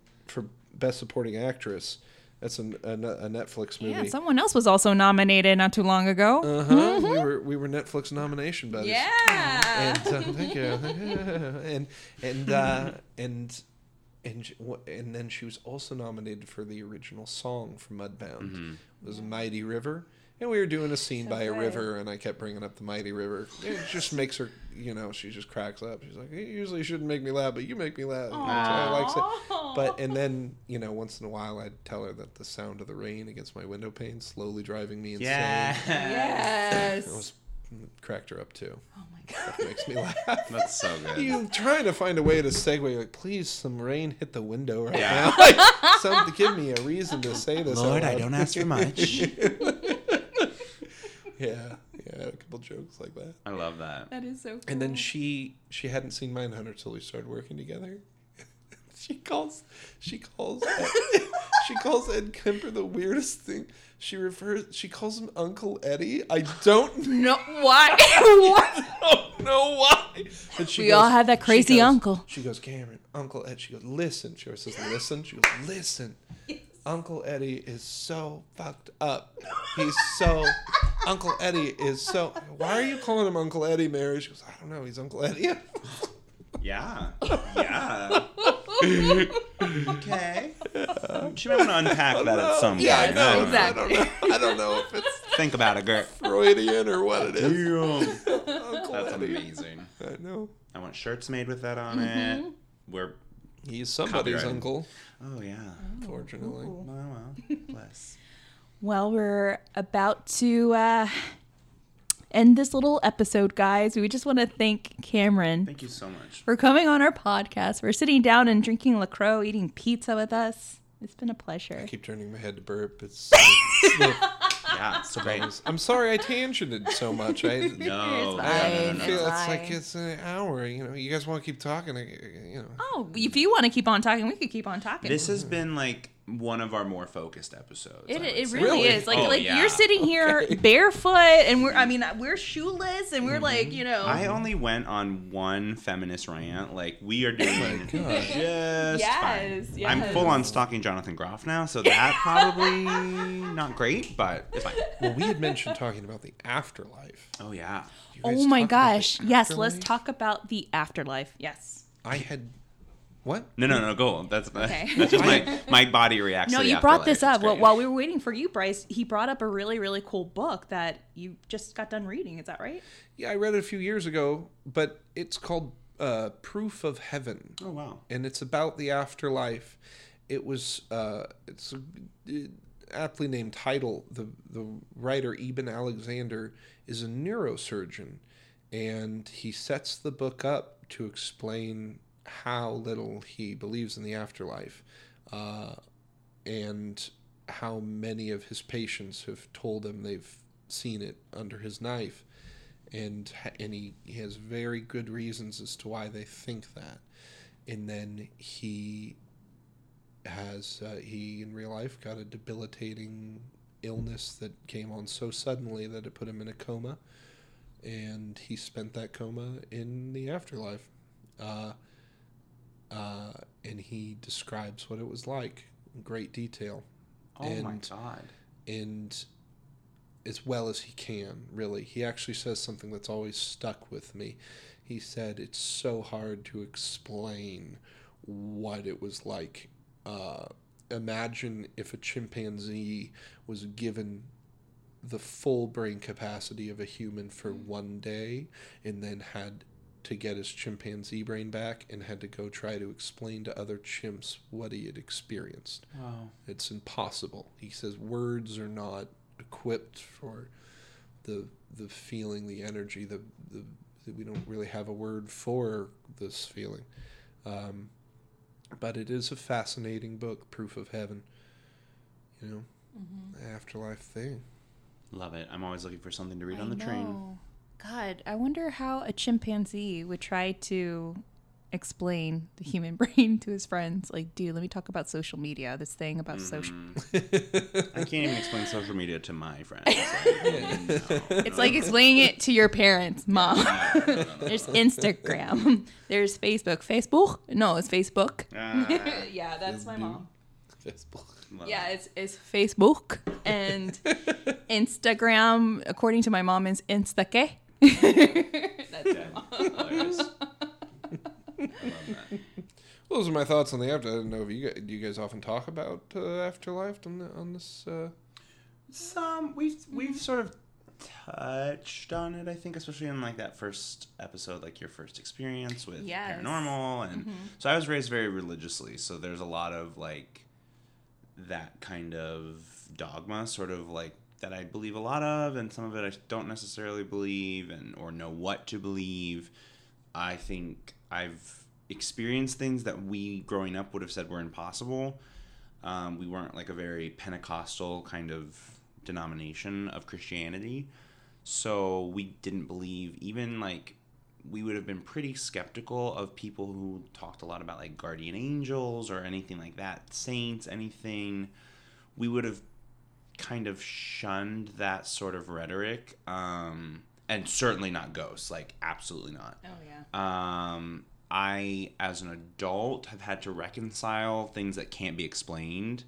Speaker 6: best supporting actress. That's a, a, a Netflix movie.
Speaker 3: yeah, someone else was also nominated not too long ago.
Speaker 6: Uh huh. We were we were Netflix nomination buddies.
Speaker 3: yeah.
Speaker 6: And uh, thank you. and and uh, and and and then she was also nominated for the original song for Mudbound. It was Mighty River. And we were doing a scene by a river, and I kept bringing up the Mighty River. It just makes her, you know, she just cracks up. She's like, "You usually shouldn't make me laugh, but you make me laugh." That's why I likes it. But and then you know, once in a while, I'd tell her that the sound of the rain against my window pane slowly driving me insane.
Speaker 7: Yeah.
Speaker 3: yes.
Speaker 6: It was mm, cracked her up too.
Speaker 3: oh my god.
Speaker 6: That makes me laugh.
Speaker 7: That's so good.
Speaker 6: You trying to find a way to segue? Like, please, some rain hit the window right
Speaker 7: Yeah.
Speaker 6: now. Like, something to give me a reason to say this.
Speaker 7: Lord, I don't ask for much.
Speaker 6: Yeah, yeah, a couple jokes like that.
Speaker 7: I love that.
Speaker 3: That is so cool.
Speaker 6: And then she she hadn't seen Mindhunter till we started working together. she calls she calls she calls Ed Kemper the weirdest thing. She refers she calls him Uncle Eddie. I don't
Speaker 3: know why? what?
Speaker 6: don't know why. But she
Speaker 3: We all have that
Speaker 6: she
Speaker 3: crazy
Speaker 6: goes-
Speaker 3: uncle.
Speaker 6: She goes, Cameron, Uncle Ed. She goes, listen. She always says, listen. She goes, listen. Uncle Eddie is so fucked up. He's so. Uncle Eddie is so. Why are you calling him Uncle Eddie, Mary? She goes, I don't know. He's Uncle Eddie.
Speaker 7: Yeah. Yeah. okay. She might want to unpack that at some point.
Speaker 6: yeah, I
Speaker 3: Yes,
Speaker 6: know.
Speaker 3: exactly.
Speaker 6: I don't know. I don't know if it's
Speaker 7: Think about it, Gert.
Speaker 6: Freudian or what it is. Uncle
Speaker 7: That's
Speaker 6: Eddie.
Speaker 7: amazing.
Speaker 6: I know.
Speaker 7: I want shirts made with that on
Speaker 3: Mm-hmm.
Speaker 7: it. We're
Speaker 6: He's somebody's
Speaker 7: Copyright.
Speaker 6: uncle,
Speaker 7: oh yeah.
Speaker 6: fortunately.
Speaker 7: Well, well, bless.
Speaker 3: Well, we're about to uh, end this little episode, guys. We just want to thank Cameron
Speaker 7: Thank you so much.
Speaker 3: for coming on our podcast. For sitting down and drinking LaCroix, eating pizza with us. It's been a pleasure.
Speaker 6: I keep turning my head to burp. It's.
Speaker 7: Yeah, it's so great.
Speaker 6: I'm sorry I tangented so much. I
Speaker 7: No,
Speaker 3: It's
Speaker 6: I
Speaker 7: no, no,
Speaker 3: fine.
Speaker 7: no,
Speaker 6: feel
Speaker 7: no.
Speaker 6: it's like it's an hour. You know, you guys want to keep talking. Uh, you know,
Speaker 3: Oh, if you want to keep on talking, we could keep on talking.
Speaker 7: This has been like one of our more focused episodes.
Speaker 3: It, it
Speaker 7: say.
Speaker 3: really,
Speaker 6: Really?
Speaker 3: is like
Speaker 7: Oh,
Speaker 3: like
Speaker 7: yeah.
Speaker 3: you're sitting here barefoot and we're I mm-hmm. mean we're shoeless and we're mm-hmm. like you know
Speaker 7: I only went on one feminist rant. Like we are doing oh just
Speaker 3: Yes,
Speaker 7: fine.
Speaker 3: yes.
Speaker 7: I'm full on stalking Jonathan Groff now, so that probably not great, but it's fine.
Speaker 6: well, we had mentioned talking about the afterlife.
Speaker 7: Oh yeah.
Speaker 3: Oh my
Speaker 6: talk about the
Speaker 3: gosh yes let's talk about the afterlife yes
Speaker 6: I had what?
Speaker 7: No, no, no. Go. That's
Speaker 3: Okay.
Speaker 7: that's just my my body reacts.
Speaker 3: no
Speaker 7: to the
Speaker 3: you brought this up
Speaker 7: It's
Speaker 3: while, we were waiting for you Bryce he brought up a really really cool book that you just got done reading is that right
Speaker 6: Yeah, I read it a few years ago, but it's called uh, Proof of Heaven.
Speaker 7: Oh wow.
Speaker 6: and it's about the afterlife. It was uh, it's a uh, aptly named title. The the writer Eben Alexander is a neurosurgeon, and he sets the book up to explain how little he believes in the afterlife, uh, and how many of his patients have told him they've seen it under his knife, and and he, he has very good reasons as to why they think that, and then he has uh, he in real life got a debilitating illness that came on so suddenly that it put him in a coma, and he spent that coma in the afterlife. Uh, uh, and he describes what it was like in great detail.
Speaker 7: Oh my
Speaker 6: And-
Speaker 7: god.
Speaker 6: and as well as he can, really. He actually says something that's always stuck with me. He said, It's so hard to explain what it was like. Uh, imagine if a chimpanzee was given the full brain capacity of a human for one day and then had to get his chimpanzee brain back and had to go try to explain to other chimps what he had experienced.
Speaker 7: Wow.
Speaker 6: It's impossible. He says words are not equipped for the the feeling, the energy, the the that we don't really have a word for this feeling. Um, but it is a fascinating book, Proof of Heaven. You know,
Speaker 8: Mm-hmm.
Speaker 6: afterlife thing.
Speaker 7: Love it. I'm always looking for something to read
Speaker 8: I
Speaker 7: on the train.
Speaker 8: Know. God, I wonder how a chimpanzee would try to explain the human brain to his friends. Like, dude, let me talk about social media. This thing about social.
Speaker 7: I can't even explain social media to my friends. Like, no,
Speaker 8: It's like explaining it to your parents, mom. There's Instagram. There's Facebook. Facebook? No, it's Facebook.
Speaker 7: Ah,
Speaker 8: yeah, that's my mom.
Speaker 6: Facebook.
Speaker 7: love
Speaker 8: Yeah, it's it's Facebook and Instagram. According to my mom, is Instaque. that's my mom.
Speaker 7: Hilarious. I love that.
Speaker 6: Those are my thoughts on the after. I don't know if you guys, do you guys often talk about uh, afterlife on the, on this. Uh...
Speaker 7: Some we've we've sort of touched on it. I think, especially in like that first episode, like your first experience with
Speaker 8: Yes.
Speaker 7: paranormal, and so I was raised very religiously. So there's a lot of like that kind of dogma, sort of like that I believe a lot of, and some of it I don't necessarily believe, and or know what to believe. I think I've experienced things that we growing up would have said were impossible. Um, we weren't like a very Pentecostal kind of denomination of Christianity. So we didn't believe, even like, we would have been pretty skeptical of people who talked a lot about like guardian angels or anything like that, saints, anything. We would have kind of shunned that sort of rhetoric. Um, and certainly not ghosts, like, absolutely not.
Speaker 8: Oh yeah.
Speaker 7: Um, I, as an adult, have had to reconcile things that can't be explained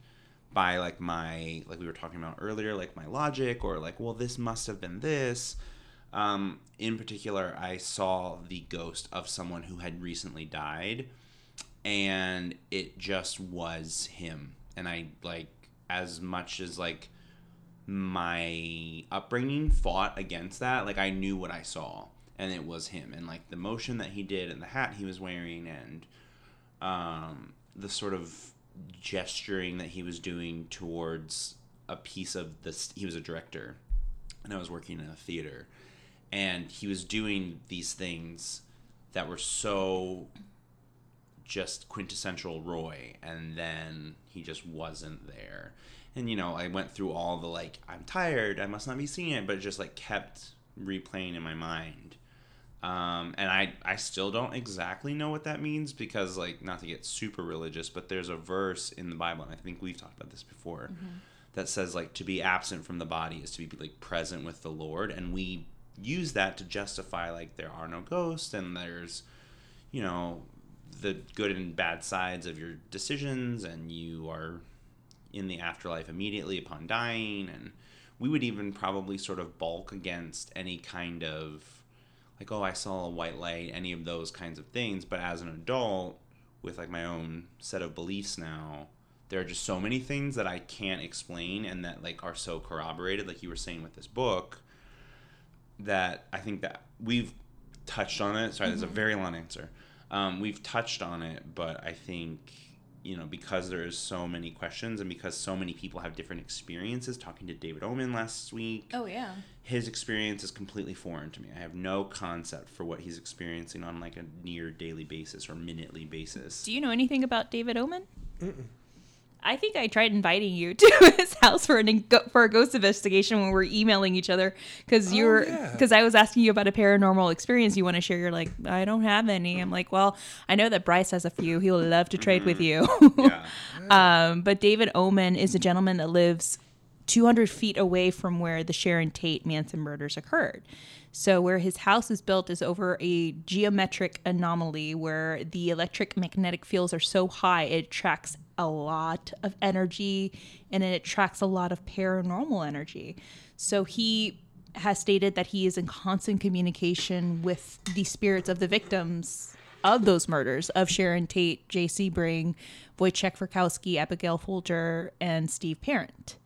Speaker 7: by like my like we were talking about earlier, like my logic or like, well, this must have been this. Um, in particular, I saw the ghost of someone who had recently died, and it just was him. And I like as much as like my upbringing fought against that. Like I knew what I saw, and it was him, and like the motion that he did, and the hat he was wearing, and um, the sort of gesturing that he was doing towards a piece of this. He was a director, and I was working in a theater, and he was doing these things that were so just quintessential Roy, and then he just wasn't there. And you know, I went through all the like, I'm tired, I must not be seeing it, but it just like kept replaying in my mind. Um, and I, I still don't exactly know what that means because like not to get super religious, but there's a verse in the Bible, and I think we've talked about this before, that says like to be absent from the body is to be like present with the Lord, and we use that to justify like there are no ghosts and there's you know the good and bad sides of your decisions and you are in the afterlife immediately upon dying and we would even probably sort of bulk against any kind of like oh i saw a white light any of those kinds of things. But as an adult with like my own set of beliefs now there are just so many things that i can't explain and that like are so corroborated like you were saying with this book that i think that we've touched on it. Sorry that's a very long answer. Um, we've touched on it but i think you know, because there's so many questions and because so many people have different experiences. Talking to David Oman last week,
Speaker 3: Oh yeah.
Speaker 7: his experience is completely foreign to me. I have no concept for what he's experiencing on like a near daily basis or minutely basis.
Speaker 3: Do you know anything about David Oman? I think I tried inviting you to his house for an for a ghost investigation when we were emailing each other because you
Speaker 6: Oh, yeah.
Speaker 3: because I was asking you about a paranormal experience you want to share. You're like, I don't have any. I'm like, well, I know that Bryce has a few. He will love to trade with you.
Speaker 7: Yeah.
Speaker 3: um, but David Oman is a gentleman that lives 200 feet away from where the Sharon Tate Manson murders occurred. So, where his house is built is over a geometric anomaly where the electric magnetic fields are so high it attracts a lot of energy and it attracts a lot of paranormal energy. So, he has stated that he is in constant communication with the spirits of the victims of those murders of Sharon Tate, J.C. Sebring, Wojciech Frykowski, Abigail Folger, and Steve Parent.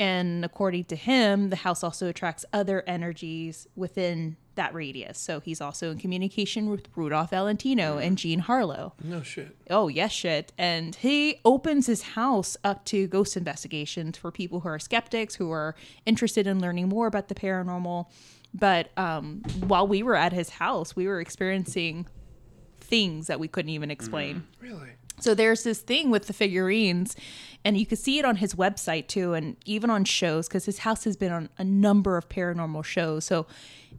Speaker 3: And according to him, the house also attracts other energies within that radius. So he's also in communication with Rudolph Valentino and Jean Harlow.
Speaker 6: No shit.
Speaker 3: Oh, yes, shit. And he opens his house up to ghost investigations for people who are skeptics, who are interested in learning more about the paranormal. But um, while we were at his house, we were experiencing things that we couldn't even explain.
Speaker 6: Really?
Speaker 3: So there's this thing with the figurines, and you can see it on his website too, and even on shows because his house has been on a number of paranormal shows. So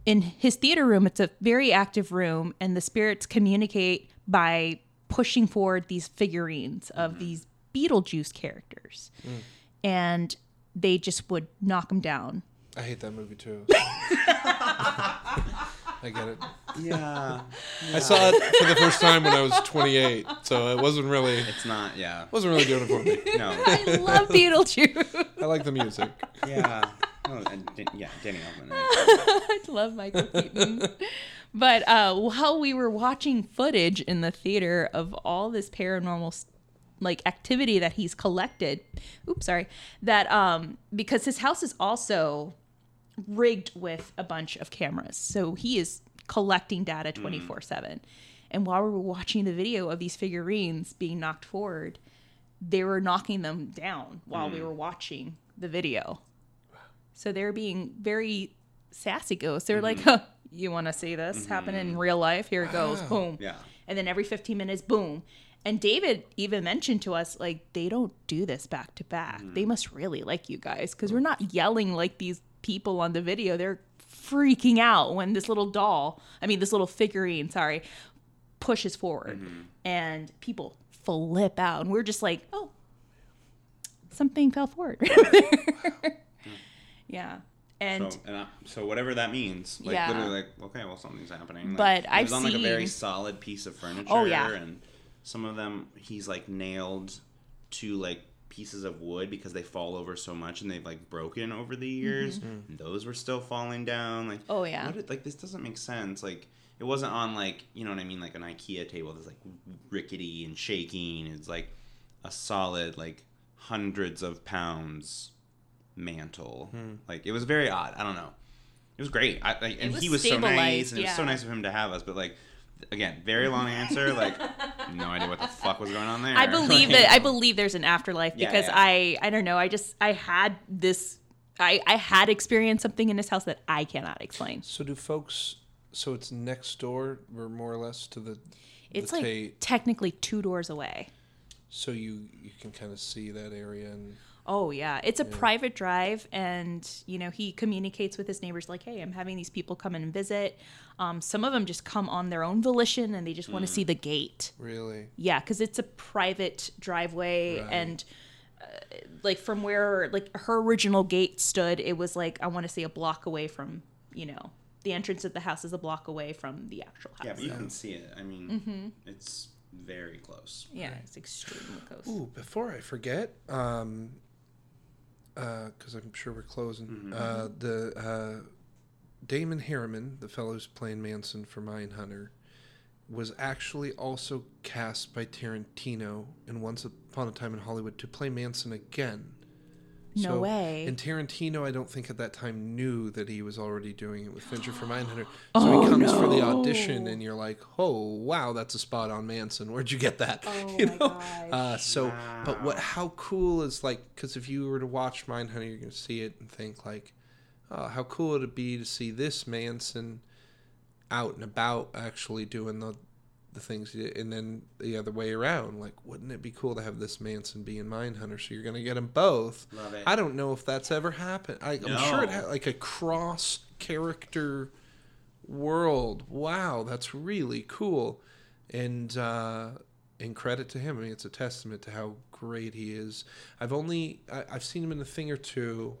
Speaker 3: in his theater room, it's a very active room, and the spirits communicate by pushing forward these figurines of mm-hmm. these Beetlejuice characters, mm. and they just would knock them down.
Speaker 6: I hate that movie too. I get it.
Speaker 7: Yeah.
Speaker 6: I saw it for the first time when I was 28, so it wasn't really
Speaker 7: It's not, yeah.
Speaker 6: wasn't really doing it for me.
Speaker 7: No.
Speaker 3: I love Beetlejuice.
Speaker 6: I like the music.
Speaker 7: Yeah. Oh, and, Dan- yeah, Danny Elfman.
Speaker 3: I love Michael Keaton. but uh, while we were watching footage in the theater of all this paranormal like activity that he's collected, oops, sorry, that um because his house is also rigged with a bunch of cameras, so he is collecting data mm. twenty four seven. And while we were watching the video of these figurines being knocked forward, they were knocking them down while we mm. were watching the video. So they're being very sassy ghosts. They're like, huh, mm-hmm. you want to see this mm-hmm. happen in real life? Here it goes. Boom.
Speaker 7: Yeah.
Speaker 3: And then every 15 minutes, boom. And David even mentioned to us, like, they don't do this back to back. They mm. must really like you guys because we're not yelling like these people on the video. They're freaking out when this little doll, I mean, this little figurine, sorry, pushes forward mm-hmm. and people flip out. And we're just like, oh, something fell forward. yeah. And
Speaker 7: So, and I, so whatever that means, like
Speaker 3: Yeah.
Speaker 7: literally, like okay, well something's happening.
Speaker 3: But I've
Speaker 7: was on like a very solid piece of furniture.
Speaker 3: Oh, yeah.
Speaker 7: and some of them he's like nailed to like pieces of wood because they fall over so much and they've like broken over the years. And those were still falling down. Like
Speaker 3: Mm-hmm. Oh, yeah.
Speaker 7: what did- like this doesn't make sense. Like it wasn't on like you know what I mean, like an IKEA table that's like rickety and shaking. It's like a solid like hundreds of pounds mantle. Like it was very odd. I don't know. It was great. I, like, and
Speaker 3: was
Speaker 7: he was so nice,
Speaker 3: stabilized,
Speaker 7: and it was so nice of him to have us. But like, again, very long answer. Like, no idea what the fuck was going on there.
Speaker 3: I believe that I believe there's an afterlife
Speaker 7: Yeah,
Speaker 3: because
Speaker 7: yeah.
Speaker 3: I I don't know I just I had this I I had experienced something in this house that I cannot explain.
Speaker 6: So do folks? So it's next door, or more or less to the.
Speaker 3: It's
Speaker 6: the
Speaker 3: like
Speaker 6: Tate,
Speaker 3: technically two doors away.
Speaker 6: so you you can kind of see that area and.
Speaker 3: Oh yeah, it's a private drive, and you know he communicates with his neighbors like, "Hey, I'm having these people come in and visit." Um, some of them just come on their own volition, and they just want to see the gate.
Speaker 6: Really?
Speaker 3: Yeah, because it's a private driveway,
Speaker 6: Right.
Speaker 3: and uh, like from where like her original gate stood, it was like I want to say a block away from you know the entrance of the house is a block away from the actual house.
Speaker 7: Yeah, but you can see it. I mean, it's very close.
Speaker 3: Yeah, it's extremely close.
Speaker 6: Ooh, before I forget, um, because I'm sure we're closing. Uh, the uh, Damon Herriman, the fellow who's playing Manson for Mindhunter, was actually also cast by Tarantino in Once Upon a Time in Hollywood to play Manson again.
Speaker 3: No way.
Speaker 6: And Tarantino, I don't think at that time knew that he was already doing it with Fincher for Mindhunter. So
Speaker 3: Oh,
Speaker 6: he comes for the audition, and you're like, "Oh, wow, that's a spot on Manson. Where'd you get that?"
Speaker 3: Oh
Speaker 6: you
Speaker 3: my
Speaker 6: know?
Speaker 3: gosh.
Speaker 6: Uh, so, but what? How cool is like? Because if you were to watch Mindhunter, you're gonna see it and think like, oh, "How cool would it be to see this Manson out and about, actually doing the the things did, and then the other way around. Like, wouldn't it be cool to have this Manson be in Mindhunter? So you're gonna get them both.
Speaker 7: Love it.
Speaker 6: I don't know if that's ever happened. I, I'm sure it had like a cross character world. Wow, that's really cool. And uh, and credit to him. I mean, it's a testament to how great he is. I've only I, I've seen him in a thing or two.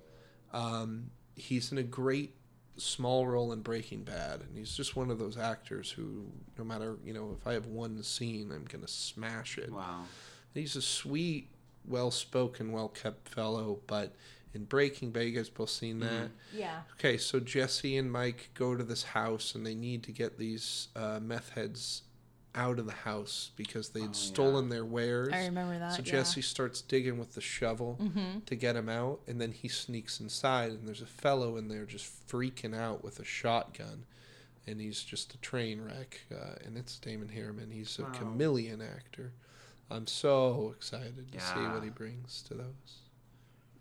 Speaker 6: Um, he's in a great small role in Breaking Bad, and he's just one of those actors who, no matter you know, if I have one scene, I'm gonna smash it.
Speaker 7: Wow.
Speaker 6: He's a sweet, well-spoken, well-kept fellow, but in Breaking Bad, you guys both seen that.
Speaker 3: Yeah.
Speaker 6: Okay, so Jesse and Mike go to this house, and they need to get these uh, meth heads out of the house because they'd stolen their wares.
Speaker 3: I remember that,
Speaker 6: So
Speaker 3: yeah.
Speaker 6: Jesse starts digging with the shovel to get him out, and then he sneaks inside, and there's a fellow in there just freaking out with a shotgun, and he's just a train wreck. Uh, and it's Damon Herriman. He's a chameleon actor. I'm so excited to see what he brings to those.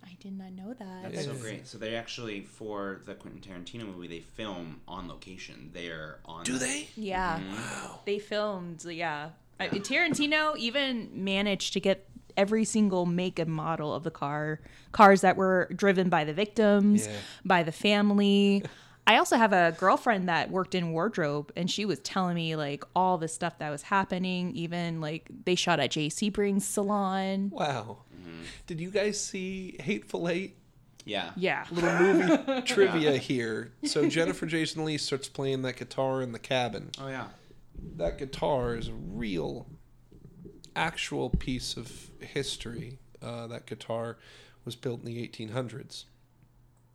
Speaker 3: I did not know that.
Speaker 7: That's so great. So they actually, for the Quentin Tarantino movie, they film on location. They're on.
Speaker 6: Do they?
Speaker 3: Yeah. Mm-hmm. Wow. They filmed, yeah. I, Tarantino even managed to get every single make and model of the car, cars that were driven by the victims,
Speaker 6: Yeah.
Speaker 3: by the family. I also have a girlfriend that worked in wardrobe and she was telling me like all the stuff that was happening, even like they shot at Jay Sebring's salon.
Speaker 6: Wow. Did you guys see Hateful Eight?
Speaker 7: Yeah.
Speaker 3: Yeah.
Speaker 6: Little movie trivia here. So Jennifer Jason Lee starts playing that guitar in the cabin.
Speaker 7: Oh yeah.
Speaker 6: That guitar is a real, actual piece of history. Uh, that guitar was built in the 1800s,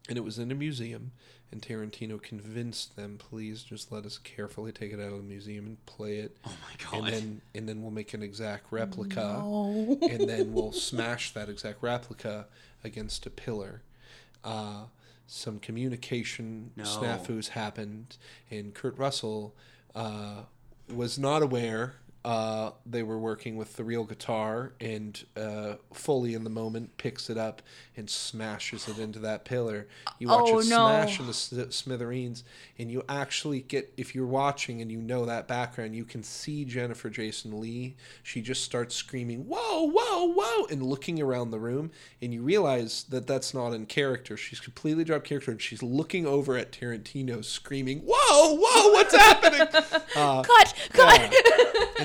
Speaker 6: and it was in a museum. And Tarantino convinced them, please just let us carefully take it out of the museum and play it.
Speaker 7: Oh my god.
Speaker 6: and then and then we'll make an exact replica and then we'll smash that exact replica against a pillar uh, some communication
Speaker 7: No.
Speaker 6: snafus happened and kurt russell uh, was not aware uh, they were working with the real guitar and uh, fully in the moment picks it up and smashes it into that pillar. You watch
Speaker 3: Oh,
Speaker 6: it
Speaker 3: no.
Speaker 6: smash in the smithereens and you actually get if you're watching and you know that background you can see jennifer jason lee she just starts screaming whoa whoa whoa and looking around the room and you realize that that's not in character. She's completely dropped character and she's looking over at tarantino screaming whoa whoa what's happening? Uh,
Speaker 3: Cut, cut.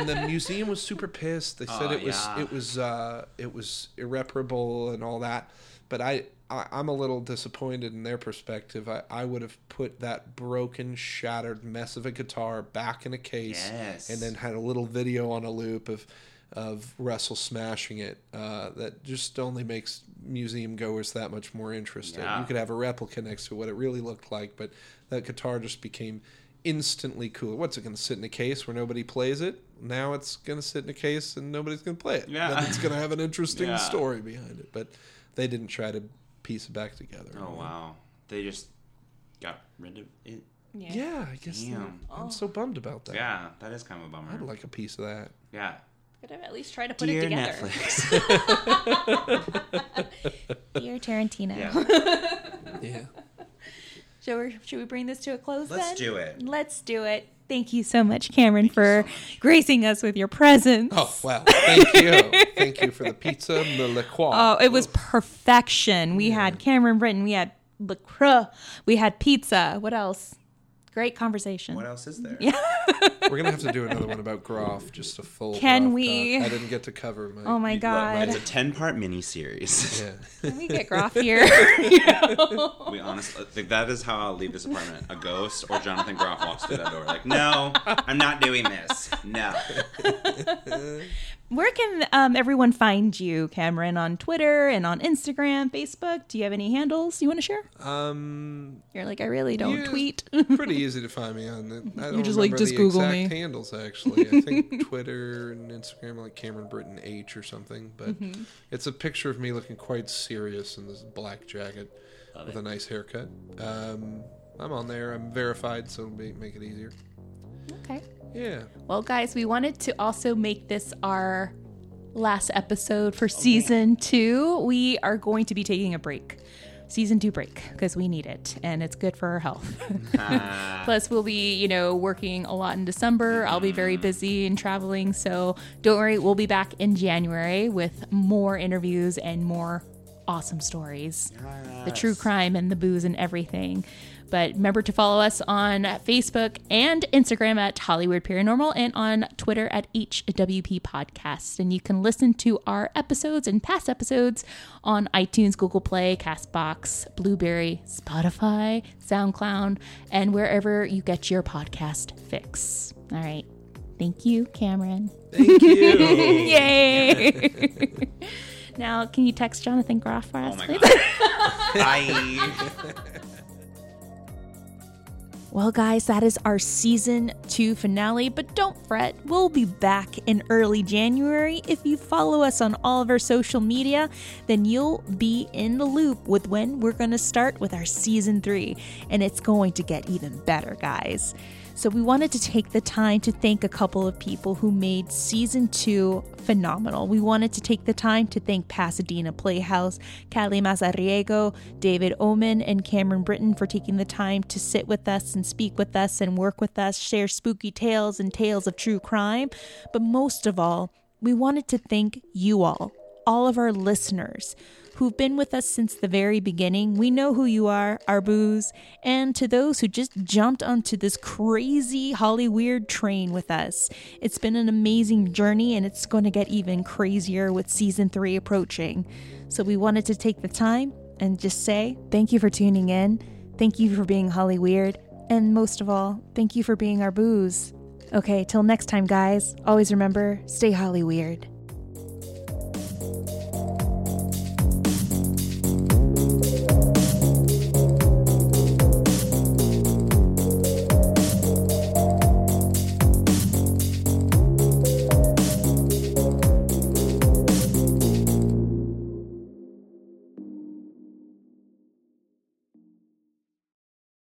Speaker 6: And the museum was super pissed. They said
Speaker 7: Oh,
Speaker 6: it was
Speaker 7: yeah.
Speaker 6: it was uh, it was irreparable and all that. But I, I I'm a little disappointed in their perspective. I, I would have put that broken, shattered mess of a guitar back in a case,
Speaker 7: Yes.
Speaker 6: and then had a little video on a loop of of Russell smashing it. Uh, that just only makes museum goers that much more interested.
Speaker 7: Yeah.
Speaker 6: You could have a replica next to what it really looked like, but that guitar just became instantly cooler. What's it going to sit in a case where nobody plays it? Now it's going to sit in a case and nobody's going to play it.
Speaker 7: Yeah.
Speaker 6: Then it's going to have an interesting
Speaker 7: Yeah.
Speaker 6: story behind it. But they didn't try to piece it back together.
Speaker 7: Oh wow. They just got rid of it.
Speaker 6: Yeah, I guess.
Speaker 7: Damn.
Speaker 6: I'm so oh. bummed about that.
Speaker 7: Yeah, that is kind of a bummer.
Speaker 6: I'd like a piece of that.
Speaker 7: yeah.
Speaker 3: Could have at least tried to put
Speaker 7: Dear
Speaker 3: it together.
Speaker 7: Netflix.
Speaker 3: Dear Tarantino.
Speaker 7: yeah.
Speaker 6: Yeah.
Speaker 3: Should we, should we bring this to a close
Speaker 7: Let's
Speaker 3: then?
Speaker 7: do it.
Speaker 3: Let's do it. Thank you so much, Cameron, for gracing us with your presence.
Speaker 6: Oh wow! Thank you, thank you for the pizza, the La Croix.
Speaker 3: Oh, it was perfection. We had Cameron Britton, we had LaCroix, we had pizza. What else? Great conversation.
Speaker 7: What else is there? Yeah.
Speaker 6: We're gonna have to do another one about Groff, just a full.
Speaker 3: Can
Speaker 6: Groff
Speaker 3: we?
Speaker 6: doc. I didn't get to cover my.
Speaker 3: Oh my god.
Speaker 7: It's a ten-part mini-series.
Speaker 6: Yeah.
Speaker 3: Can we get Groff here?
Speaker 7: We honestly, like, uh, that is how I'll leave this apartment. A ghost or Jonathan Groff walks through that door. Like, no, I'm not doing this. No.
Speaker 8: Where can um, everyone find you, Cameron, on Twitter and on Instagram, Facebook? Do you have any handles you want to share?
Speaker 6: Um,
Speaker 8: You're like, I really don't
Speaker 6: yeah,
Speaker 8: tweet.
Speaker 6: pretty easy to find me on. The, I don't
Speaker 8: just like, just
Speaker 6: the
Speaker 8: Google
Speaker 6: exact
Speaker 8: me.
Speaker 6: handles actually. I think Twitter and Instagram are like Cameron Britton H or something. But
Speaker 8: Mm-hmm.
Speaker 6: it's a picture of me looking quite serious in this black jacket with a nice haircut. Um, I'm on there. I'm verified, so it'll be, make it easier.
Speaker 8: okay.
Speaker 6: Yeah.
Speaker 8: Well, guys, we wanted to also make this our last episode for season two. We are going to be taking a break. Season two break because we need it and it's good for our health. Plus, we'll be, you know, working a lot in December. I'll be very busy and traveling. So don't worry, we'll be back in January with more interviews and more awesome stories the true crime and the booze and everything. But remember to follow us on Facebook and Instagram at Hollyweird Paranormal and on Twitter at HWP Podcast. And you can listen to our episodes and past episodes on iTunes, Google Play, Castbox, Blubrry, Spotify, SoundCloud, and wherever you get your podcast fix. All right. Thank you, Cameron.
Speaker 6: Thank you.
Speaker 8: Yay! now, can you text Jonathan Groff for us,
Speaker 7: Oh my
Speaker 8: please?
Speaker 7: god. Bye.
Speaker 3: Well, guys, that is our season two finale, but don't fret, we'll be back in early January. If you follow us on all of our social media, then you'll be in the loop with when we're going to start with our season three, and it's going to get even better, guys. So, we wanted to take the time to thank a couple of people who made season two phenomenal. We wanted to take the time to thank Pasadena Playhouse, Callie Mazariego, David Oman, and Cameron Britton for taking the time to sit with us and speak with us and work with us, share spooky tales and tales of true crime. But most of all, we wanted to thank you all, all of our listeners who've been with us since the very beginning. We know who you are, our booze, and to those who just jumped onto this crazy Hollyweird train with us. It's been an amazing journey and it's going to get even crazier with season three approaching. So we wanted to take the time and just say thank you for tuning in. Thank you for being Hollyweird. And most of all, thank you for being our booze. Okay, till next time, guys, always remember stay Hollyweird.